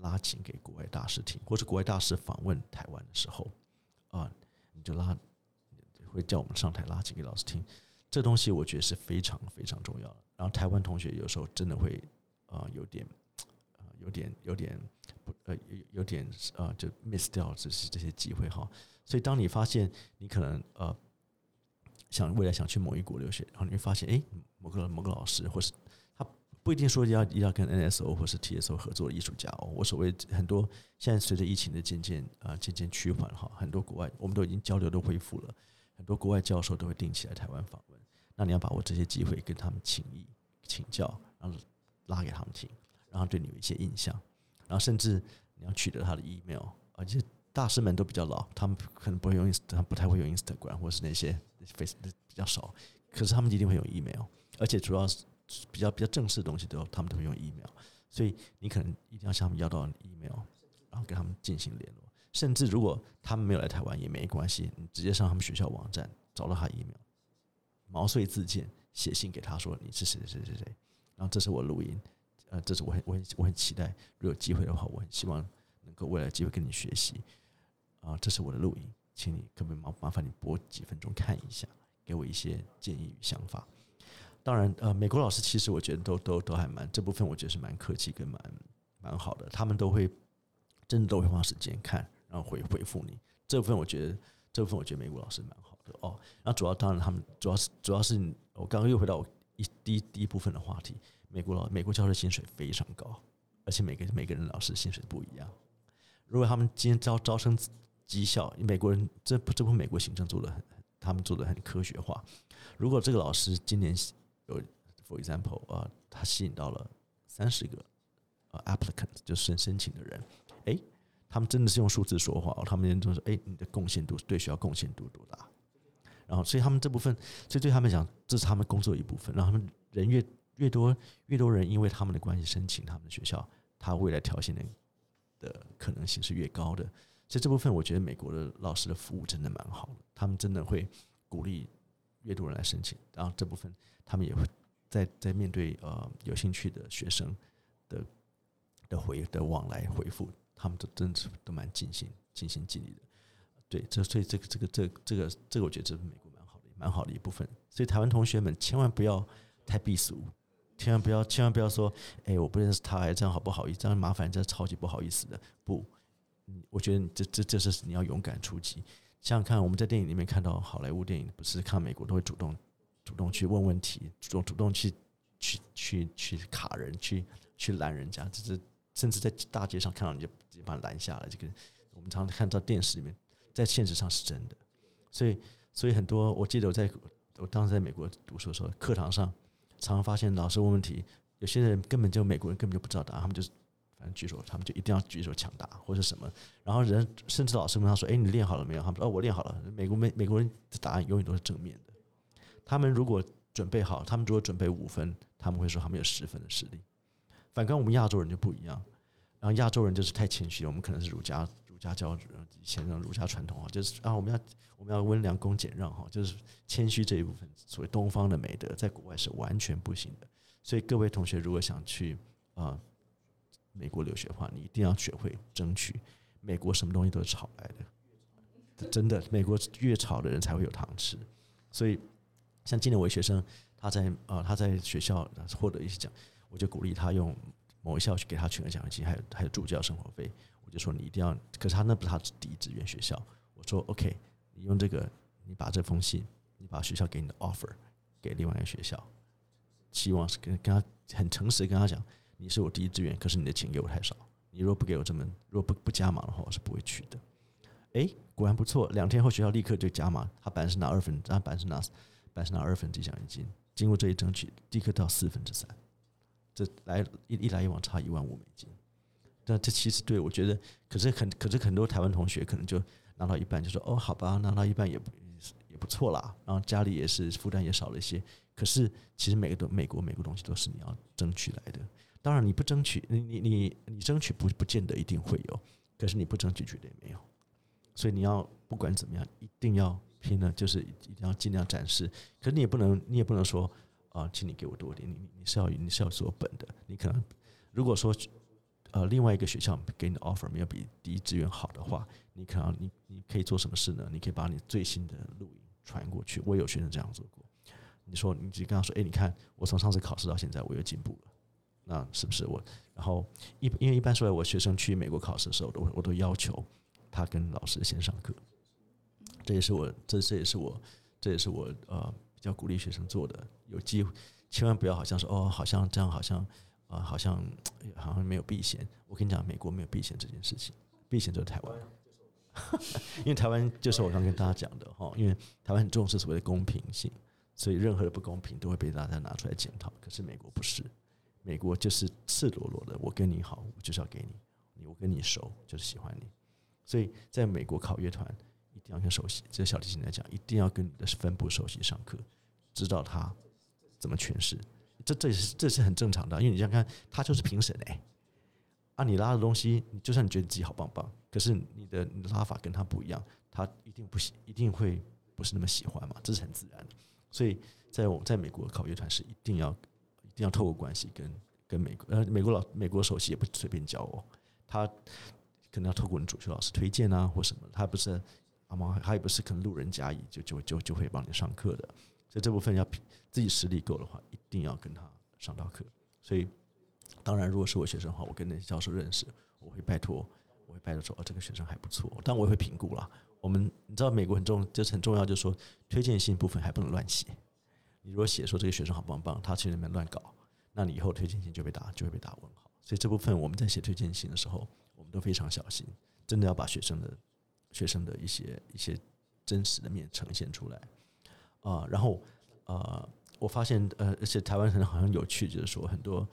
D: 拉琴给国外大师听，或是国外大师访问台湾的时候啊，你就拉会叫我们上台拉琴给老师听，这东西我觉得是非常非常重要的。然后台湾同学有时候真的会啊有点。啊有点有点不呃有有点呃就 miss 掉这些这些机会哈，所以当你发现你可能呃想未来想去某一国留学，然后你会发现哎某个某个老师或是不一定说要要跟 NSO 或是 TSO 合作的艺术家哦，我所谓很多现在随着疫情的渐渐啊渐渐趋缓哈，很多国外我们都已经交流都恢复了，很多国外教授都会定期来台湾访问，那你要把握这些机会跟他们请益请教，然后拉给他们听。然后对你有一些印象，然后甚至你要取得他的 email，而且大师们都比较老，他们可能不会用，他不太会用 Instagram 或是那些 Face 比较少，可是他们一定会用 email，而且主要是比较比较正式的东西都他们都会用 email，所以你可能一定要向他们要到 email，然后跟他们进行联络，甚至如果他们没有来台湾也没关系，你直接上他们学校网站找到他 email，毛遂自荐写信给他说你是谁谁谁谁谁，然后这是我录音。呃，这是我很我很我很期待，如果有机会的话，我很希望能够未来机会跟你学习。啊，这是我的录音，请你可不可以麻麻烦你播几分钟看一下，给我一些建议与想法。当然，呃，美国老师其实我觉得都都都还蛮这部分，我觉得是蛮客气跟蛮蛮好的，他们都会真的都会花时间看，然后回回复你。这部分我觉得这部分我觉得美国老师蛮好的哦。那主要当然他们主要是主要是我刚刚又回到一第一第一部分的话题。美国老美国教授薪水非常高，而且每个每个人老师薪水不一样。如果他们今天招招生绩效，美国人这这部分美国行政做的很，他们做的很科学化。如果这个老师今年有，for example，呃，他吸引到了三十个呃 applicant，就申申请的人，哎，他们真的是用数字说话，他们人就说，哎，你的贡献度对学校贡献度多大？然后，所以他们这部分，所以对他们讲，这是他们工作一部分，让他们人越。越多越多人因为他们的关系申请他们的学校，他未来调薪的的可能性是越高的。所以这部分我觉得美国的老师的服务真的蛮好的，他们真的会鼓励阅读人来申请。然后这部分他们也会在在面对呃有兴趣的学生的的回的往来回复，他们都真的都蛮尽心尽心尽力的。对，这所以这个这个这这个这个我觉得这是美国蛮好的蛮好的一部分。所以台湾同学们千万不要太避俗。千万不要，千万不要说，哎，我不认识他，这样好不好意思？这样麻烦，这样超级不好意思的。不，我觉得这这这是你要勇敢出击。想想看，我们在电影里面看到好莱坞电影，不是看美国都会主动主动去问问题，主动主动去去去去卡人，去去拦人家，这是甚至在大街上看到你就直接把你拦下来。这个我们常常看到电视里面，在现实上是真的。所以，所以很多我记得我在我当时在美国读书的时候，课堂上常常发现老师问问题，有些人根本就美国人根本就不知道答案，他们就是正举手，他们就一定要举手抢答或者什么。然后人甚至老师问他说：“哎，你练好了没有？”他们说：“哦，我练好了。”美国美美国人的答案永远都是正面的。他们如果准备好，他们如果准备五分，他们会说他们有十分的实力。反观我们亚洲人就不一样，然后亚洲人就是太谦虚了，我们可能是儒家儒家教以前的儒家传统啊，就是啊我们要我们要温良恭俭让哈，就是谦虚这一部分，所谓东方的美德，在国外是完全不行的。所以各位同学如果想去啊美国留学的话，你一定要学会争取。美国什么东西都是炒来的，真的，美国越炒的人才会有糖吃。所以像今年我学生他在啊他在学校获得一些奖。我就鼓励他用某一校去给他全额奖学金，还有还有助教生活费。我就说你一定要，可是他那不是他第一志愿学校。我说 OK，你用这个，你把这封信，你把学校给你的 offer 给另外一个学校，期望是跟跟他很诚实跟他讲，你是我第一志愿，可是你的钱给我太少，你如果不给我这么，如果不不加码的话，我是不会去的。哎，果然不错，两天后学校立刻就加码，他本来是拿二分，他本来是拿本来是拿二分之奖学金，经过这一争取，立刻到四分之三。这来一一来一往差一万五美金，但这其实对我觉得，可是很可是很多台湾同学可能就拿到一半就说哦好吧，拿到一半也不也不错啦，然后家里也是负担也少了一些。可是其实每个都美国每个东西都是你要争取来的，当然你不争取，你你你你争取不不见得一定会有，可是你不争取绝对没有。所以你要不管怎么样，一定要拼了，就是一定要尽量展示。可是你也不能，你也不能说。啊，请你给我多点，你你是要你是要做本的，你可能如果说呃另外一个学校给你的 offer 没有比第一志愿好的话，你可能你你可以做什么事呢？你可以把你最新的录音传过去。我有学生这样做过。你说你只跟他说，哎，你看我从上次考试到现在我又进步了，那是不是我？然后一因为一般说来，我学生去美国考试的时候，都我都要求他跟老师先上课。这也是我这这也是我这也是我呃。比较鼓励学生做的，有机会千万不要好像说哦，好像这样好像啊，好像好像没有避嫌。我跟你讲，美国没有避嫌这件事情，避嫌就是台湾，因为台湾就是我刚跟大家讲的哈，因为台湾很重视所谓的公平性，所以任何的不公平都会被大家拿出来检讨。可是美国不是，美国就是赤裸裸的，我跟你好，我就是要给你，你我跟你熟就是喜欢你，所以在美国考乐团。一定要跟首席，这小提琴来讲，一定要跟你的分部首席上课，知道他怎么诠释。这这也是这是很正常的，因为你想看，他就是评审哎，啊，你拉的东西，你就算你觉得自己好棒棒，可是你的你的拉法跟他不一样，他一定不喜，一定会不是那么喜欢嘛，这是很自然的。所以在我在美国考乐团是一定要要透过关系跟跟美国呃美国老美国首席也不随便教哦，他可能要透过你主修老师推荐啊或什么，他不是。阿妈他也不是可能路人甲乙就就就就会帮你上课的，所以这部分要自己实力够的话，一定要跟他上到课。所以当然，如果是我学生的话，我跟那些教授认识，我会拜托，我会拜托说，哦，这个学生还不错，但我也会评估啦。我们你知道美国很重，就是很重要，就是说推荐信部分还不能乱写。你如果写说这个学生好棒棒，他去那边乱搞，那你以后推荐信就被打就会被打问号。所以这部分我们在写推荐信的时候，我们都非常小心，真的要把学生的。学生的一些一些真实的面呈现出来啊，然后呃，我发现呃，而且台湾人好像有趣，就是说很多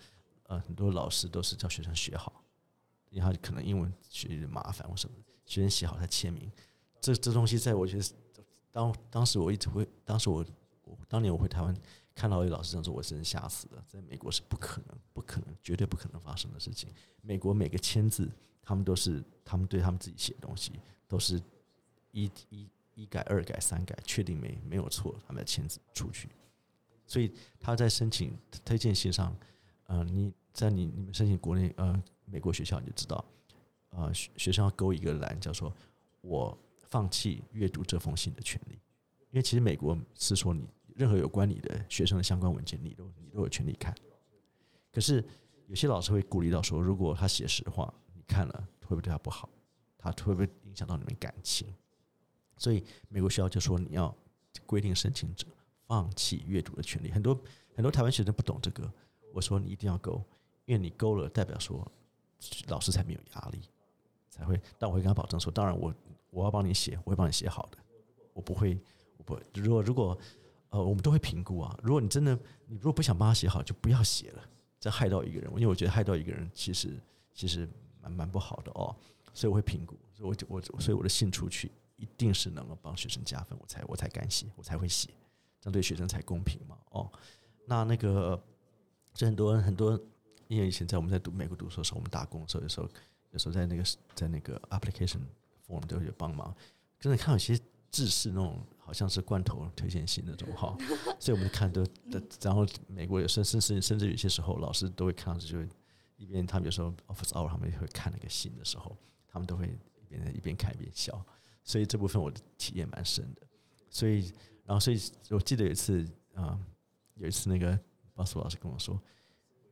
D: 呃很多老师都是叫学生学好，因为他可能英文学的麻烦或什么，学生写好他签名，这这东西在我觉得当当时我一直会，当时我当年我回台湾看到一老师这样做，我真吓死了，在美国是不可能不可能绝对不可能发生的事情，美国每个签字他们都是他们对他们自己写的东西。都是一一一改二改三改，确定没没有错，他们签字出去。所以他在申请推荐信上，呃，你在你你们申请国内呃美国学校，你就知道，呃学学生要勾一个栏，叫做我放弃阅读这封信的权利。因为其实美国是说，你任何有关你的学生的相关文件，你都你都有权利看。可是有些老师会鼓励到说，如果他写实话，你看了会不会对他不好？他会不会影响到你们感情？所以美国学校就说你要规定申请者放弃阅读的权利。很多很多台湾学生不懂这个，我说你一定要勾，因为你勾了，代表说老师才没有压力，才会。但我会跟他保证说，当然我我要帮你写，我会帮你写好的，我不会，我不。如果如果呃，我们都会评估啊。如果你真的你如果不想帮他写好，就不要写了，这害到一个人。因为我觉得害到一个人，其实其实蛮蛮不好的哦。所以我会评估，所以我就我所以我的信出去一定是能够帮学生加分，我才我才敢写，我才会写，这样对学生才公平嘛。哦，那那个这很多人很多，因为以前在我们在读美国读书的时候，我们打工的时候，有时候有时候在那个在那个 application form 都有帮忙，真的看有些字是那种好像是罐头推荐信那种哈，所以我们看都，然后美国有甚甚甚甚至有些时候老师都会看到，就一边他们有时候 office hour 他们也会看那个信的时候。他们都会一边一边看一边笑，所以这部分我的体验蛮深的。所以，然后，所以我记得有一次啊，有一次那个巴苏老师跟我说：“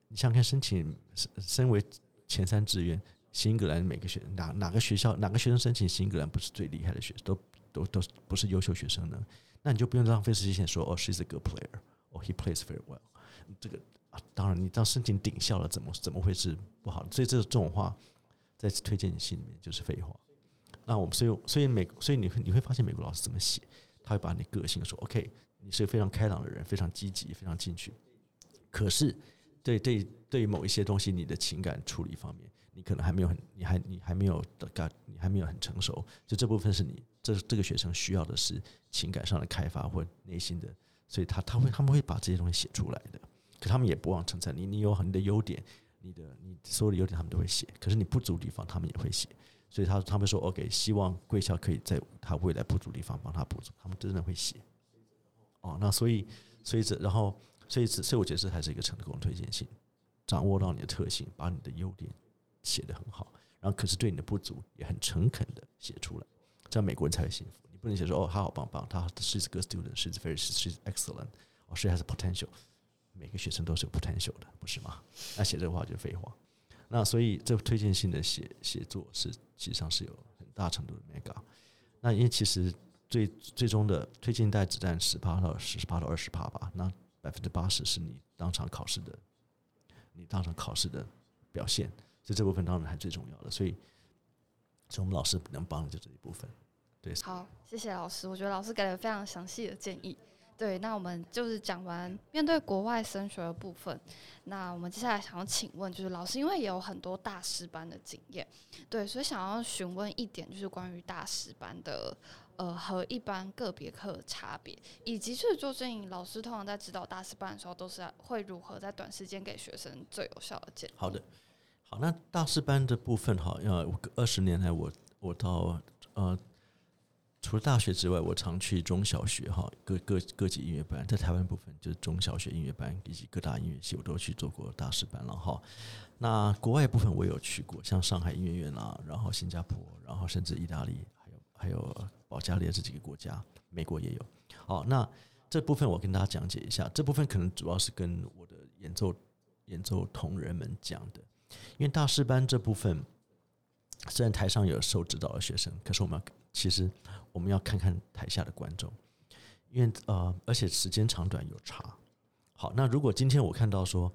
D: 你想看申请身为前三志愿，新英格兰每个学哪哪个学校哪个学生申请新英格兰不是最厉害的学生，都都都不是优秀学生呢？那你就不用浪费时间说哦，she's a good player，哦，he plays very well。这个啊，当然你到申请顶校了，怎么怎么会是不好？所以这这种话。”在推荐信里面就是废话。那我们所以所以美所以你会你会发现美国老师怎么写，他会把你个性说 OK，你是非常开朗的人，非常积极，非常进取。可是对对对某一些东西，你的情感处理方面，你可能还没有很，你还你还没有的感，你还没有很成熟。就这部分是你这这个学生需要的是情感上的开发或内心的，所以他他会他们会把这些东西写出来的。可他们也不忘称赞你，你有很多优点。你的你所有的优点他们都会写，可是你不足的地方他们也会写，所以他他们说 OK，希望贵校可以在他未来不足的地方帮他补足，他们真的会写。哦，那所以所以这然后所以这所以我觉得这才是一个成功推荐信，掌握到你的特性，把你的优点写的很好，然后可是对你的不足也很诚恳的写出来，这样美国人才会幸福。你不能写说哦他好棒棒，他 she's a good student，she's very she's excellent，哦 she has potential。每个学生都是有 potential 的，不是吗？那写这个话就废话。那所以这推荐信的写写作是，实际上是有很大程度的 mega。那因为其实最最终的推荐带只占十八到十八到二十趴吧，那百分之八十是你当场考试的，你当场考试的表现，所以这部分当然还最重要的。所以，所以我们老师能帮的就这一部分。对，
C: 好，谢谢老师，我觉得老师给了非常详细的建议。对，那我们就是讲完面对国外升学的部分，那我们接下来想要请问，就是老师，因为也有很多大师班的经验，对，所以想要询问一点，就是关于大师班的呃和一般个别课的差别，以及就是周正颖老师通常在指导大师班的时候，都是会如何在短时间给学生最有效的建议。
D: 好的，那大师班的部分，哈，要二十年来，我我到呃。除了大学之外，我常去中小学哈，各各各级音乐班，在台湾部分就是中小学音乐班以及各大音乐系，我都去做过大师班了哈。那国外部分我有去过，像上海音乐院啊，然后新加坡，然后甚至意大利，还有还有保加利亚这几个国家，美国也有。好，那这部分我跟大家讲解一下，这部分可能主要是跟我的演奏演奏同仁们讲的，因为大师班这部分虽然台上有受指导的学生，可是我们其实。我们要看看台下的观众，因为呃，而且时间长短有差。好，那如果今天我看到说，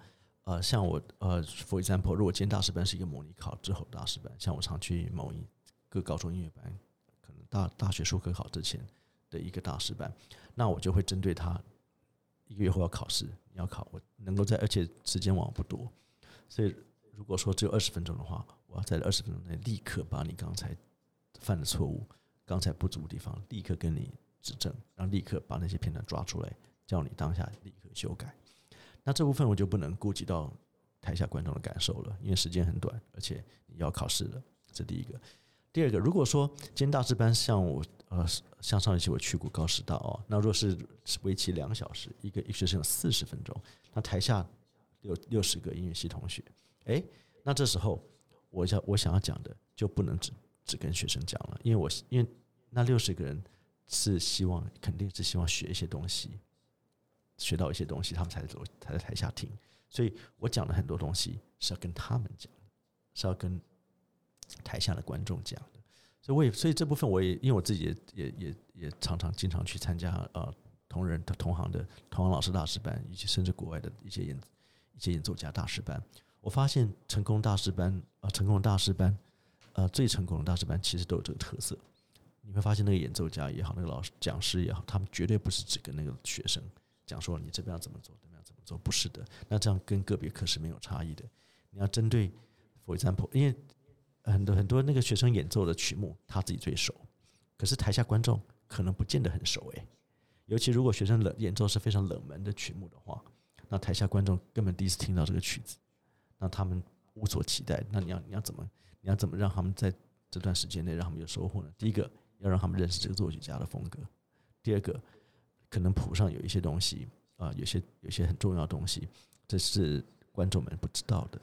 D: 呃，像我呃，for example，如果今天大师班是一个模拟考之后大师班，像我常去某一个高中音乐班，可能大大学数科考之前的一个大师班，那我就会针对他一个月后要考试，你要考，我能够在，而且时间往往不多，所以如果说只有二十分钟的话，我要在二十分钟内立刻把你刚才犯的错误。刚才不足的地方，立刻跟你指正，然后立刻把那些片段抓出来，叫你当下立刻修改。那这部分我就不能顾及到台下观众的感受了，因为时间很短，而且你要考试了。这第一个。第二个，如果说今天大师班像我呃，像上一期我去过高师大哦，那若是为期两小时，一个一学生有四十分钟，那台下六六十个音乐系同学，诶，那这时候我想我想要讲的就不能只只跟学生讲了，因为我因为。那六十个人是希望，肯定是希望学一些东西，学到一些东西，他们才走，才在台下听。所以我讲了很多东西是要跟他们讲，是要跟台下的观众讲的。所以我也，所以这部分我也，因为我自己也也也也常常经常去参加呃同仁、同行的同行老师大师班，以及甚至国外的一些演一些演奏家大师班，我发现成功大师班啊，成功大师班，呃，最成功的大师班其实都有这个特色。你会发现，那个演奏家也好，那个老师讲师也好，他们绝对不是只跟那个学生讲说你这边要怎么做，怎么样怎么做，不是的。那这样跟个别课是没有差异的。你要针对，for example，因为很多很多那个学生演奏的曲目他自己最熟，可是台下观众可能不见得很熟诶。尤其如果学生冷演奏是非常冷门的曲目的话，那台下观众根本第一次听到这个曲子，那他们无所期待。那你要你要怎么你要怎么让他们在这段时间内让他们有收获呢？第一个。要让他们认识这个作曲家的风格。第二个，可能谱上有一些东西啊，有些有些很重要的东西，这是观众们不知道的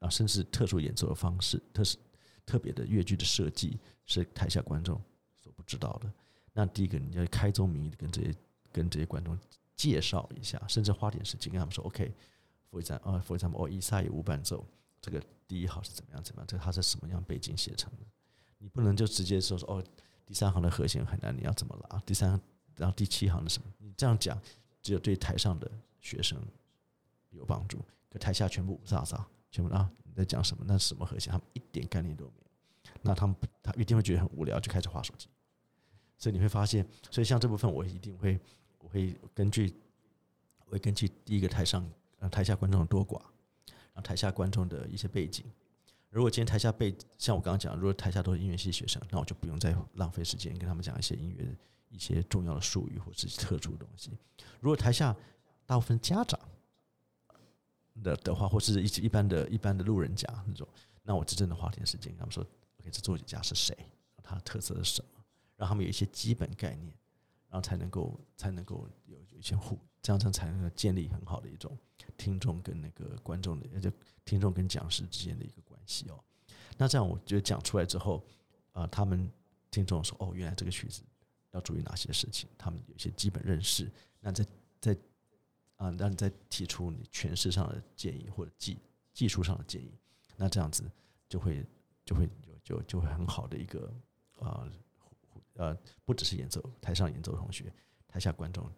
D: 啊，甚至特殊演奏的方式，特是特别的乐句的设计，是台下观众所不知道的。那第一个，你要开宗明义的跟这些跟这些观众介绍一下，甚至花点时间跟他们说，OK：“OK，for example，啊，for example，哦，伊萨无伴奏，这个第一号是怎么样怎么样？这它是什么样背景写成的？你不能就直接说说哦。”第三行的和弦很难，你要怎么拉？第三，然后第七行的什么？你这样讲，只有对台上的学生有帮助，可台下全部五沙沙，全部啊你在讲什么？那什么和弦？他们一点概念都没有。那他们他一定会觉得很无聊，就开始划手机。所以你会发现，所以像这部分，我一定会我会根据我会根据第一个台上呃台下观众多寡，然后台下观众的一些背景。如果今天台下被像我刚刚讲，如果台下都是音乐系学生，那我就不用再浪费时间跟他们讲一些音乐一些重要的术语或是特殊的东西。如果台下大部分家长的的话，或是一一般的一般的路人甲那种，那我真正的花点时间跟他们说，OK，这作曲家是谁，他的特色是什么，让他们有一些基本概念，然后才能够才能够有有一些互，这样才能建立很好的一种听众跟那个观众的，也就听众跟讲师之间的一个关系。哦，那这样我觉得讲出来之后，啊，他们听众说，哦，原来这个曲子要注意哪些事情，他们有些基本认识。那在在啊，让你再提出你诠释上的建议或者技技术上的建议，那这样子就会就会就就就会很好的一个啊呃，不只是演奏台上演奏同学，台下观众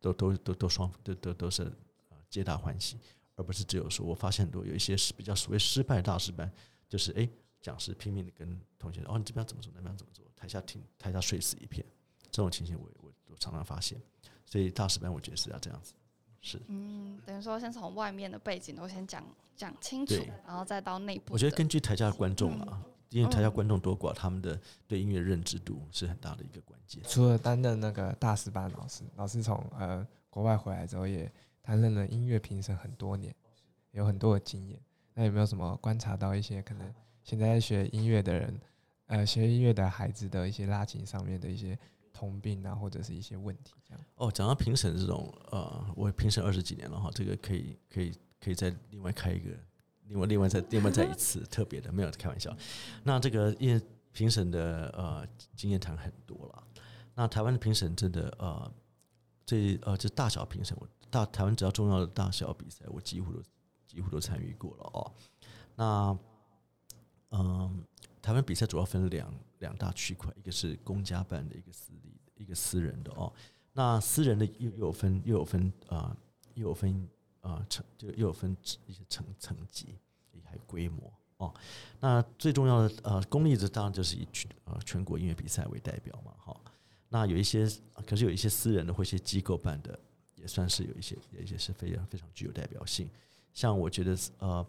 D: 都都都都双都都都是啊皆大欢喜。而不是只有说，我发现很多有一些是比较所谓失败大师班，就是哎，讲师拼命的跟同学哦，你这边怎么做，那边怎么做，台下听台下睡死一片，这种情形我我我常常发现，所以大师班我觉得是要这样子，是
C: 嗯，等于说先从外面的背景都先讲讲清楚，然后再到内部。
D: 我觉得根据台下的观众啊，因为台下观众多寡，他们的对音乐认知度是很大的一个关键。
B: 除了担任那个大师班老师，老师从呃国外回来之后也。担任了音乐评审很多年，有很多的经验。那有没有什么观察到一些可能现在学音乐的人，呃，学音乐的孩子的一些拉琴上面的一些通病啊，或者是一些问题？这样
D: 哦，讲到评审这种，呃，我评审二十几年了哈，这个可以可以可以再另外开一个，另外另外再另外再一次特别的，没有开玩笑。那这个因为评审的呃经验谈很多了，那台湾的评审真的呃，这呃这大小评审我。大台湾只要重要的大小比赛，我几乎都几乎都参与过了哦。那嗯，台湾比赛主要分两两大区块，一个是公家办的，一个私立的，一个私人的哦。那私人的又又有分又有分啊，又有分啊层就又有分一些层层级，还有规模哦。那最重要的呃，公立的当然就是以全呃全国音乐比赛为代表嘛，哈。那有一些可是有一些私人的或一些机构办的。也算是有一些，有一些是非常非常具有代表性。像我觉得，呃，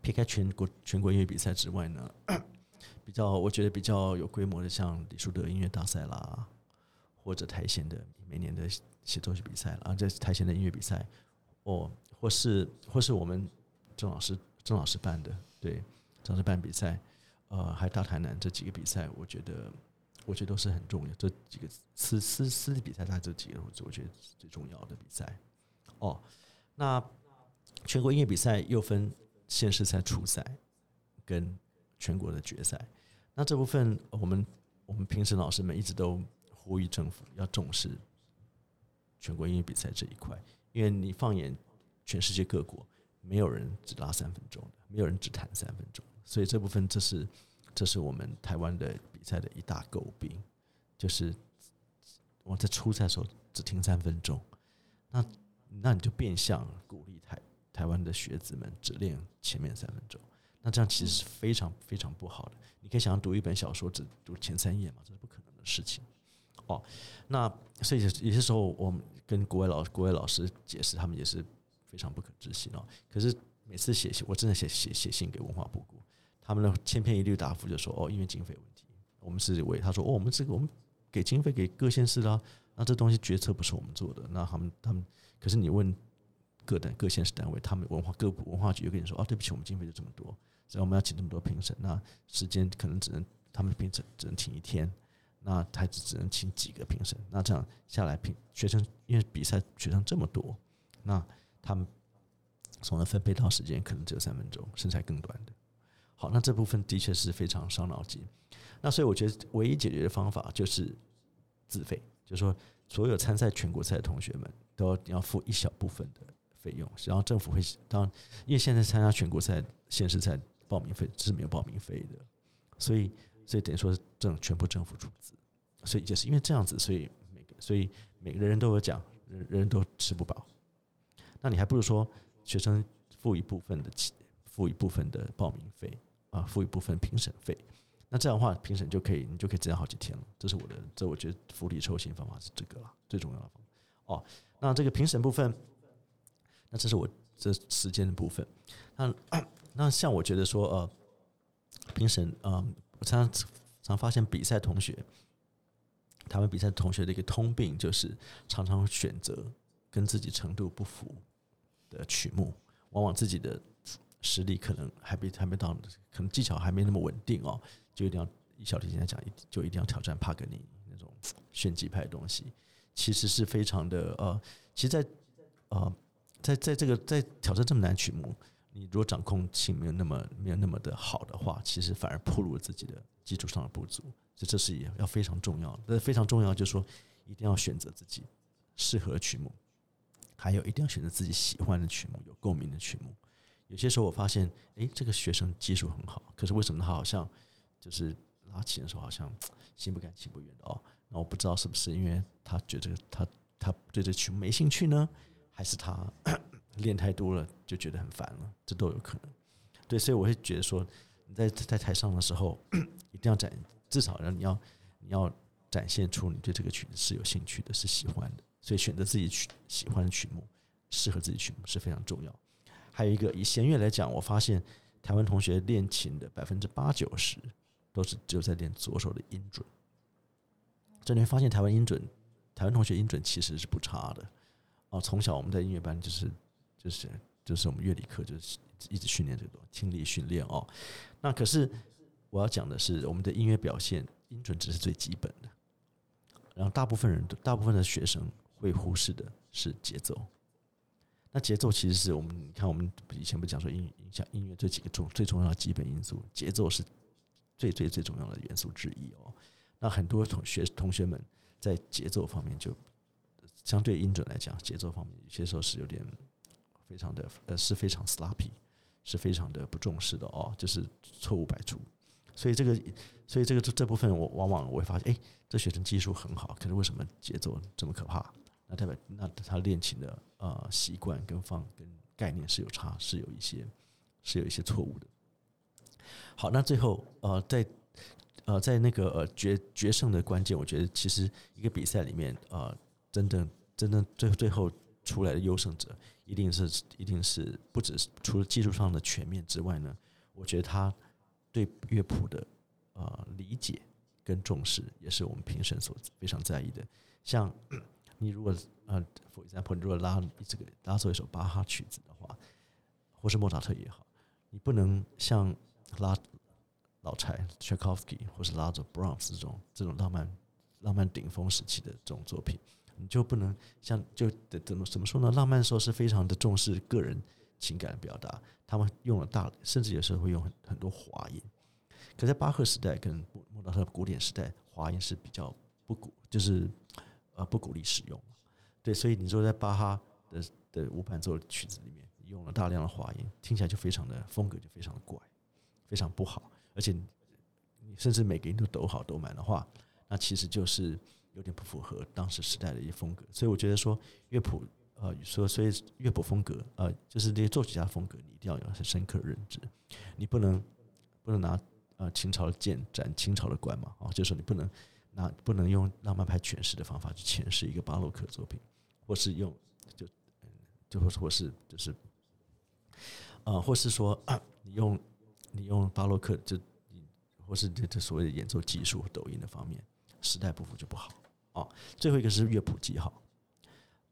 D: 撇开全国全国音乐比赛之外呢，比较我觉得比较有规模的，像李树德音乐大赛啦，或者台弦的每年的写作曲比赛啦，这台弦的音乐比赛，哦，或是或是我们郑老师郑老师办的，对，郑老师办比赛，呃，还有大台南这几个比赛，我觉得。我觉得都是很重要，这几个私私私立比赛，它这几个我觉得最重要的比赛。哦，那全国音乐比赛又分县市赛、初赛跟全国的决赛。那这部分，我们我们评审老师们一直都呼吁政府要重视全国音乐比赛这一块，因为你放眼全世界各国，没有人只拉三分钟的，没有人只弹三分钟，所以这部分这是。这是我们台湾的比赛的一大诟病，就是我在初赛的时候只听三分钟，那那你就变相鼓励台台湾的学子们只练前面三分钟，那这样其实是非常非常不好的。你可以想象读一本小说只读前三页嘛，这是不可能的事情。哦，那所以有些时候我们跟国外老国外老师解释，他们也是非常不可置信哦。可是每次写信，我真的写写写信给文化部，他们的千篇一律答复就说：“哦，因为经费问题，我们是为他说哦，我们这个我们给经费给各县市啦，那这东西决策不是我们做的。那他们他们，可是你问各单各县市单位，他们文化各部文化局又跟你说：哦，对不起，我们经费就这么多，所以我们要请这么多评审，那时间可能只能他们评审只能请一天。”那他只只能请几个评审，那这样下来评学生，因为比赛学生这么多，那他们总能分配到时间可能只有三分钟，甚至还更短的。好，那这部分的确是非常伤脑筋。那所以我觉得唯一解决的方法就是自费，就是说所有参赛全国赛的同学们都要付一小部分的费用，然后政府会当因为现在参加全国赛、县市赛报名费是没有报名费的，所以。所以等于说政全部政府出资，所以就是因为这样子，所以每个所以每个人都有奖，人人都吃不饱。那你还不如说学生付一部分的钱，付一部分的报名费啊，付一部分评审费。那这样的话，评审就可以你就可以这样好几天了。这是我的，这我觉得福利抽薪方法是这个了，最重要的方法。哦，那这个评审部分，那这是我这时间的部分。那 那像我觉得说呃，评审嗯。我常常常发现比赛同学，他们比赛同学的一个通病就是常常选择跟自己程度不符的曲目，往往自己的实力可能还没还没到，可能技巧还没那么稳定哦，就一定要以小提琴来讲，就一定要挑战帕格尼那种炫技派的东西，其实是非常的呃，其实，在呃，在在这个在挑战这么难曲目。你如果掌控性没有那么没有那么的好的话，其实反而暴露了自己的基础上的不足，所以这是也要非常重要。那非常重要就是说，一定要选择自己适合曲目，还有一定要选择自己喜欢的曲目，有共鸣的曲目。有些时候我发现，诶，这个学生技术很好，可是为什么他好像就是拉琴的时候好像心不甘情不愿的哦？那我不知道是不是因为他觉得他他对这曲目没兴趣呢，还是他？练太多了就觉得很烦了，这都有可能。对，所以我会觉得说，你在在台上的时候，一定要展，至少让你要你要展现出你对这个曲子是有兴趣的，是喜欢的。所以选择自己曲喜欢的曲目，适合自己曲目是非常重要。还有一个以弦乐来讲，我发现台湾同学练琴的百分之八九十都是只有在练左手的音准。这你会发现台湾音准，台湾同学音准其实是不差的。哦，从小我们在音乐班就是。就是就是我们乐理课就是一直训练这个听力训练哦。那可是我要讲的是，我们的音乐表现音准只是最基本的。然后大部分人大部分的学生会忽视的是节奏。那节奏其实是我们你看我们以前不讲说音影响音乐这几个重最重要的基本因素，节奏是最最最重要的元素之一哦。那很多同学同学们在节奏方面就相对音准来讲，节奏方面有些时候是有点。非常的呃是非常 sloppy，是非常的不重视的哦，就是错误百出。所以这个，所以这个这这部分，我往往我会发现，哎，这学生技术很好，可是为什么节奏这么可怕？那代表那他练琴的呃习惯跟方跟概念是有差，是有一些是有一些错误的。好，那最后呃在呃在那个呃决决胜的关键，我觉得其实一个比赛里面呃真正真正最最后出来的优胜者。一定是，一定是不只是除了技术上的全面之外呢，我觉得他对乐谱的呃理解跟重视，也是我们评审所非常在意的。像 你如果呃，for example，你如果拉这个拉奏一首巴哈曲子的话，或是莫扎特也好，你不能像拉老柴 Tchaikovsky 或是拉奏 Brahms 这种这种浪漫浪漫顶峰时期的这种作品。你就不能像就怎么怎么说呢？浪漫的时候是非常的重视个人情感的表达，他们用了大，甚至有时候会用很很多滑音。可在巴赫时代跟莫扎特古典时代，滑音是比较不鼓，就是呃不鼓励使用。对，所以你说在巴哈的的无伴奏曲子里面，用了大量的滑音，听起来就非常的风格就非常的怪，非常不好。而且你甚至每个音都抖好抖满的话，那其实就是。有点不符合当时时代的一些风格。所以我觉得说乐谱，呃，说所以乐谱风格，呃，就是这些作曲家风格，你一定要有很深刻的认知，你不能不能拿呃清朝的剑斩清朝的官嘛，啊，就是说你不能拿不能用浪漫派诠释的方法去诠释一个巴洛克作品，或是用就就或或是就是呃，或是说 你用你用巴洛克就或是这这所谓的演奏技术、抖音的方面，时代不符就不好哦。最后一个是乐谱记号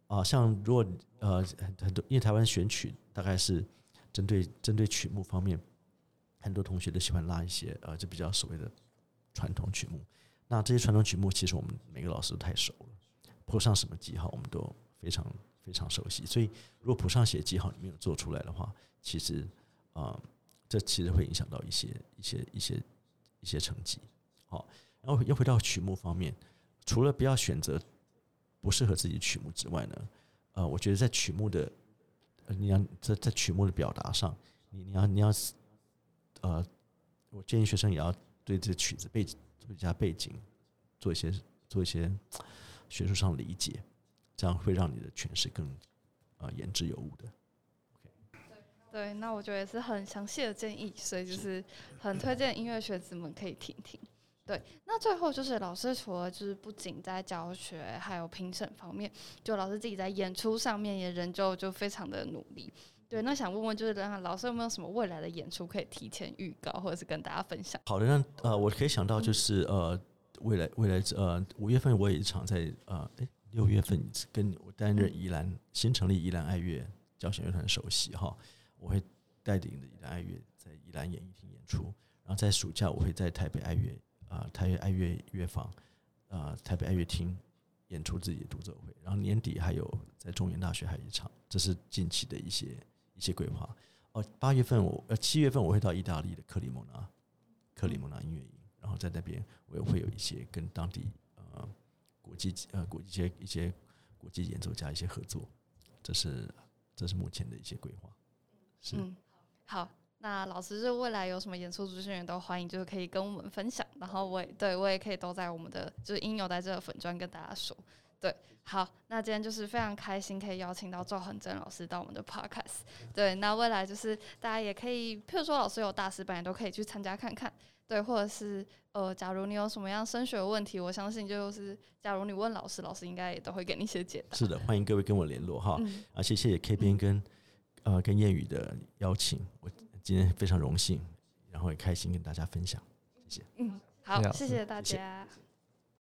D: 啊，像如果呃很很多，因为台湾选曲大概是针对针对曲目方面，很多同学都喜欢拉一些呃，就比较所谓的传统曲目。那这些传统曲目，其实我们每个老师都太熟了，谱上什么记号，我们都非常非常熟悉。所以如果谱上写记号你没有做出来的话，其实啊，这其实会影响到一些一些一些。一些成绩，好，然后又回到曲目方面，除了不要选择不适合自己曲目之外呢，呃，我觉得在曲目的，你要在在曲目的表达上，你你要你要，呃，我建议学生也要对这曲子背景做一下背景，做一些做一些学术上理解，这样会让你的诠释更啊言之有物的。
C: 对，那我觉得也是很详细的建议，所以就是很推荐音乐学子们可以听听。对，那最后就是老师除了就是不仅在教学还有评审方面，就老师自己在演出上面也仍旧就非常的努力。对，那想问问就是老师有没有什么未来的演出可以提前预告，或者是跟大家分享？
D: 好的，那呃，我可以想到就是呃，未来未来呃五月份我有一场在呃诶六月份跟我担任宜兰新成立宜兰爱乐交响乐团首席哈。我会带领的宜兰爱乐在宜兰演艺厅演出，然后在暑假我会在台北爱乐啊台北爱乐乐坊啊台北爱乐厅演出自己的独奏会，然后年底还有在中原大学还有一场，这是近期的一些一些规划。哦，八月份我呃七月份我会到意大利的克里蒙纳克里蒙纳音乐营，然后在那边我也会有一些跟当地呃国际呃国际一些一些国际演奏家一些合作，这是这是目前的一些规划。
C: 嗯，好，那老师就未来有什么演出资讯都欢迎，就是可以跟我们分享。然后我也对我也可以都在我们的就是应有在这个粉砖跟大家说。对，好，那今天就是非常开心可以邀请到赵恒真老师到我们的 podcast。对，那未来就是大家也可以，譬如说老师有大师班，也都可以去参加看看。对，或者是呃，假如你有什么样升学问题，我相信就是假如你问老师，老师应该也都会给你一些解答。
D: 是的，欢迎各位跟我联络哈。而且谢谢 K 边跟。呃，跟谚语的邀请，我今天非常荣幸，然后也开心跟大家分享，谢谢。
C: 嗯，好，谢谢大家。